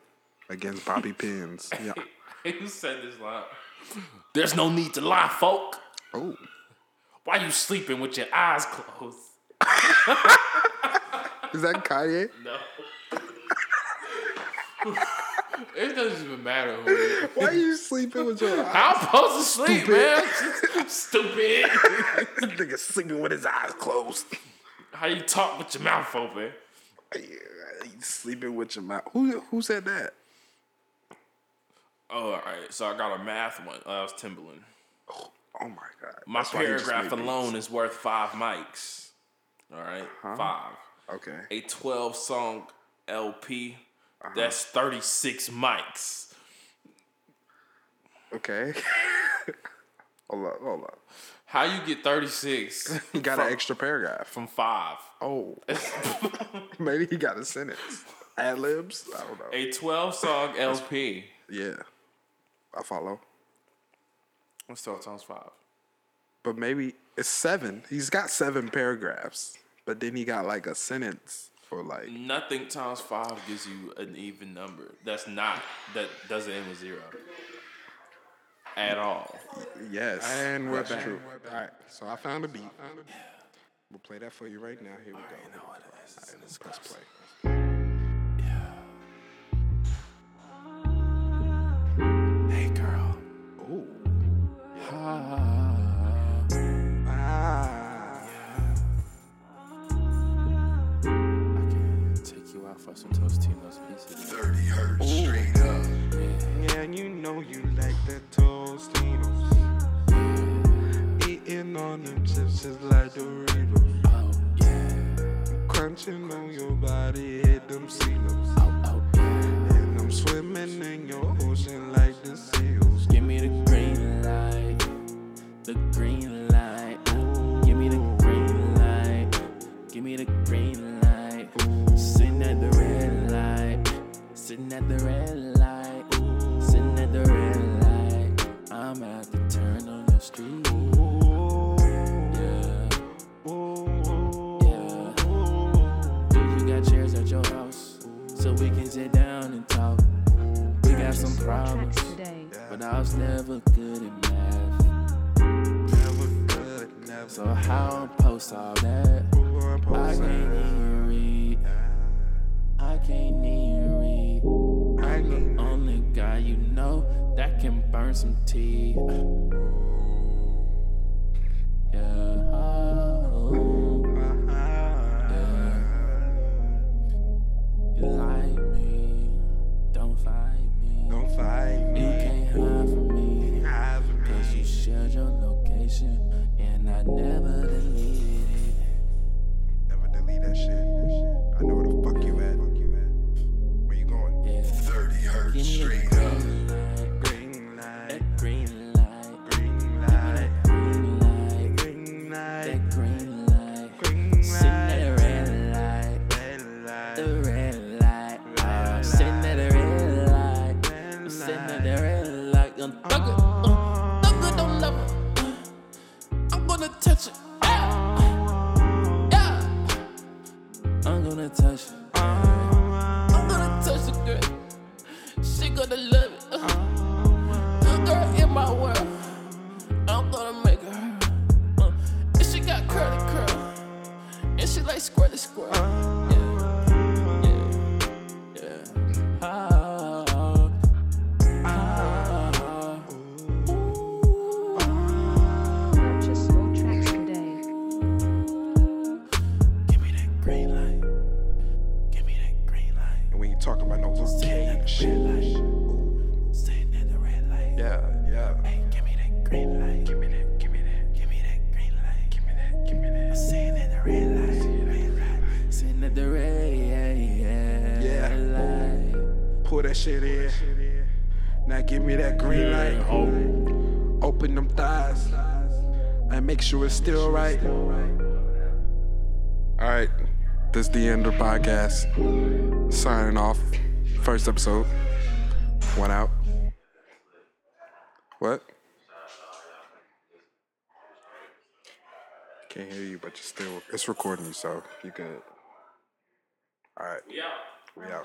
against Bobby Pins. Yeah. Who said this line? There's no need to lie, folk. Oh. Why you sleeping with your eyes closed? Is that Kanye? No. it doesn't even matter. Why are you sleeping with your eyes? How I'm supposed to sleep, Stupid. man? Stupid. Nigga sleeping with his eyes closed. How you talk with your mouth open? You sleeping with your mouth. Who who said that? Oh, all right. So I got a math one. Uh, that was Timbaland. Oh my god. My That's why he just paragraph alone beats. is worth five mics. All right, Huh? five. Okay. A twelve song LP. Uh-huh. That's thirty six mics. Okay. hold up, hold up. How you get thirty six? He got an extra paragraph. from five. Oh. Maybe he got a sentence. Ad libs? I don't know. A twelve song LP. Yeah. I follow. What's twelve times five? But maybe it's seven. He's got seven paragraphs. But then he got like a sentence for like Nothing times five gives you an even number. That's not that doesn't end with zero. At all. Yes. And we're that's back. true. All right, so I found a beat. We'll play that for you right now. Here we go. You know what it is. All right, let's press play. Hey girl. Ooh. Ah. Ah. Take you out for some Tostinos pieces. Know you like that Tostinos. Eating on them chips just like Doritos. Oh yeah. Crunching on your body, hit them ceilings. Oh oh yeah. And I'm swimming in your ocean like the seals. Give me the green light. The green light. Give me the green light. Give me the green light. Sitting at the red light. Sitting at the red light. Turn on street. Yeah. Yeah. Do you got chairs at your house? So we can sit down and talk. We got some problems. Today But I was never good at math. Never good, never So how I post all that? I can't even read. I can't even read. I'm the only guy you know that can burn some tea. First episode. One out. What? Can't hear you, but you're still it's recording you, so you good. Alright. Yeah. We out.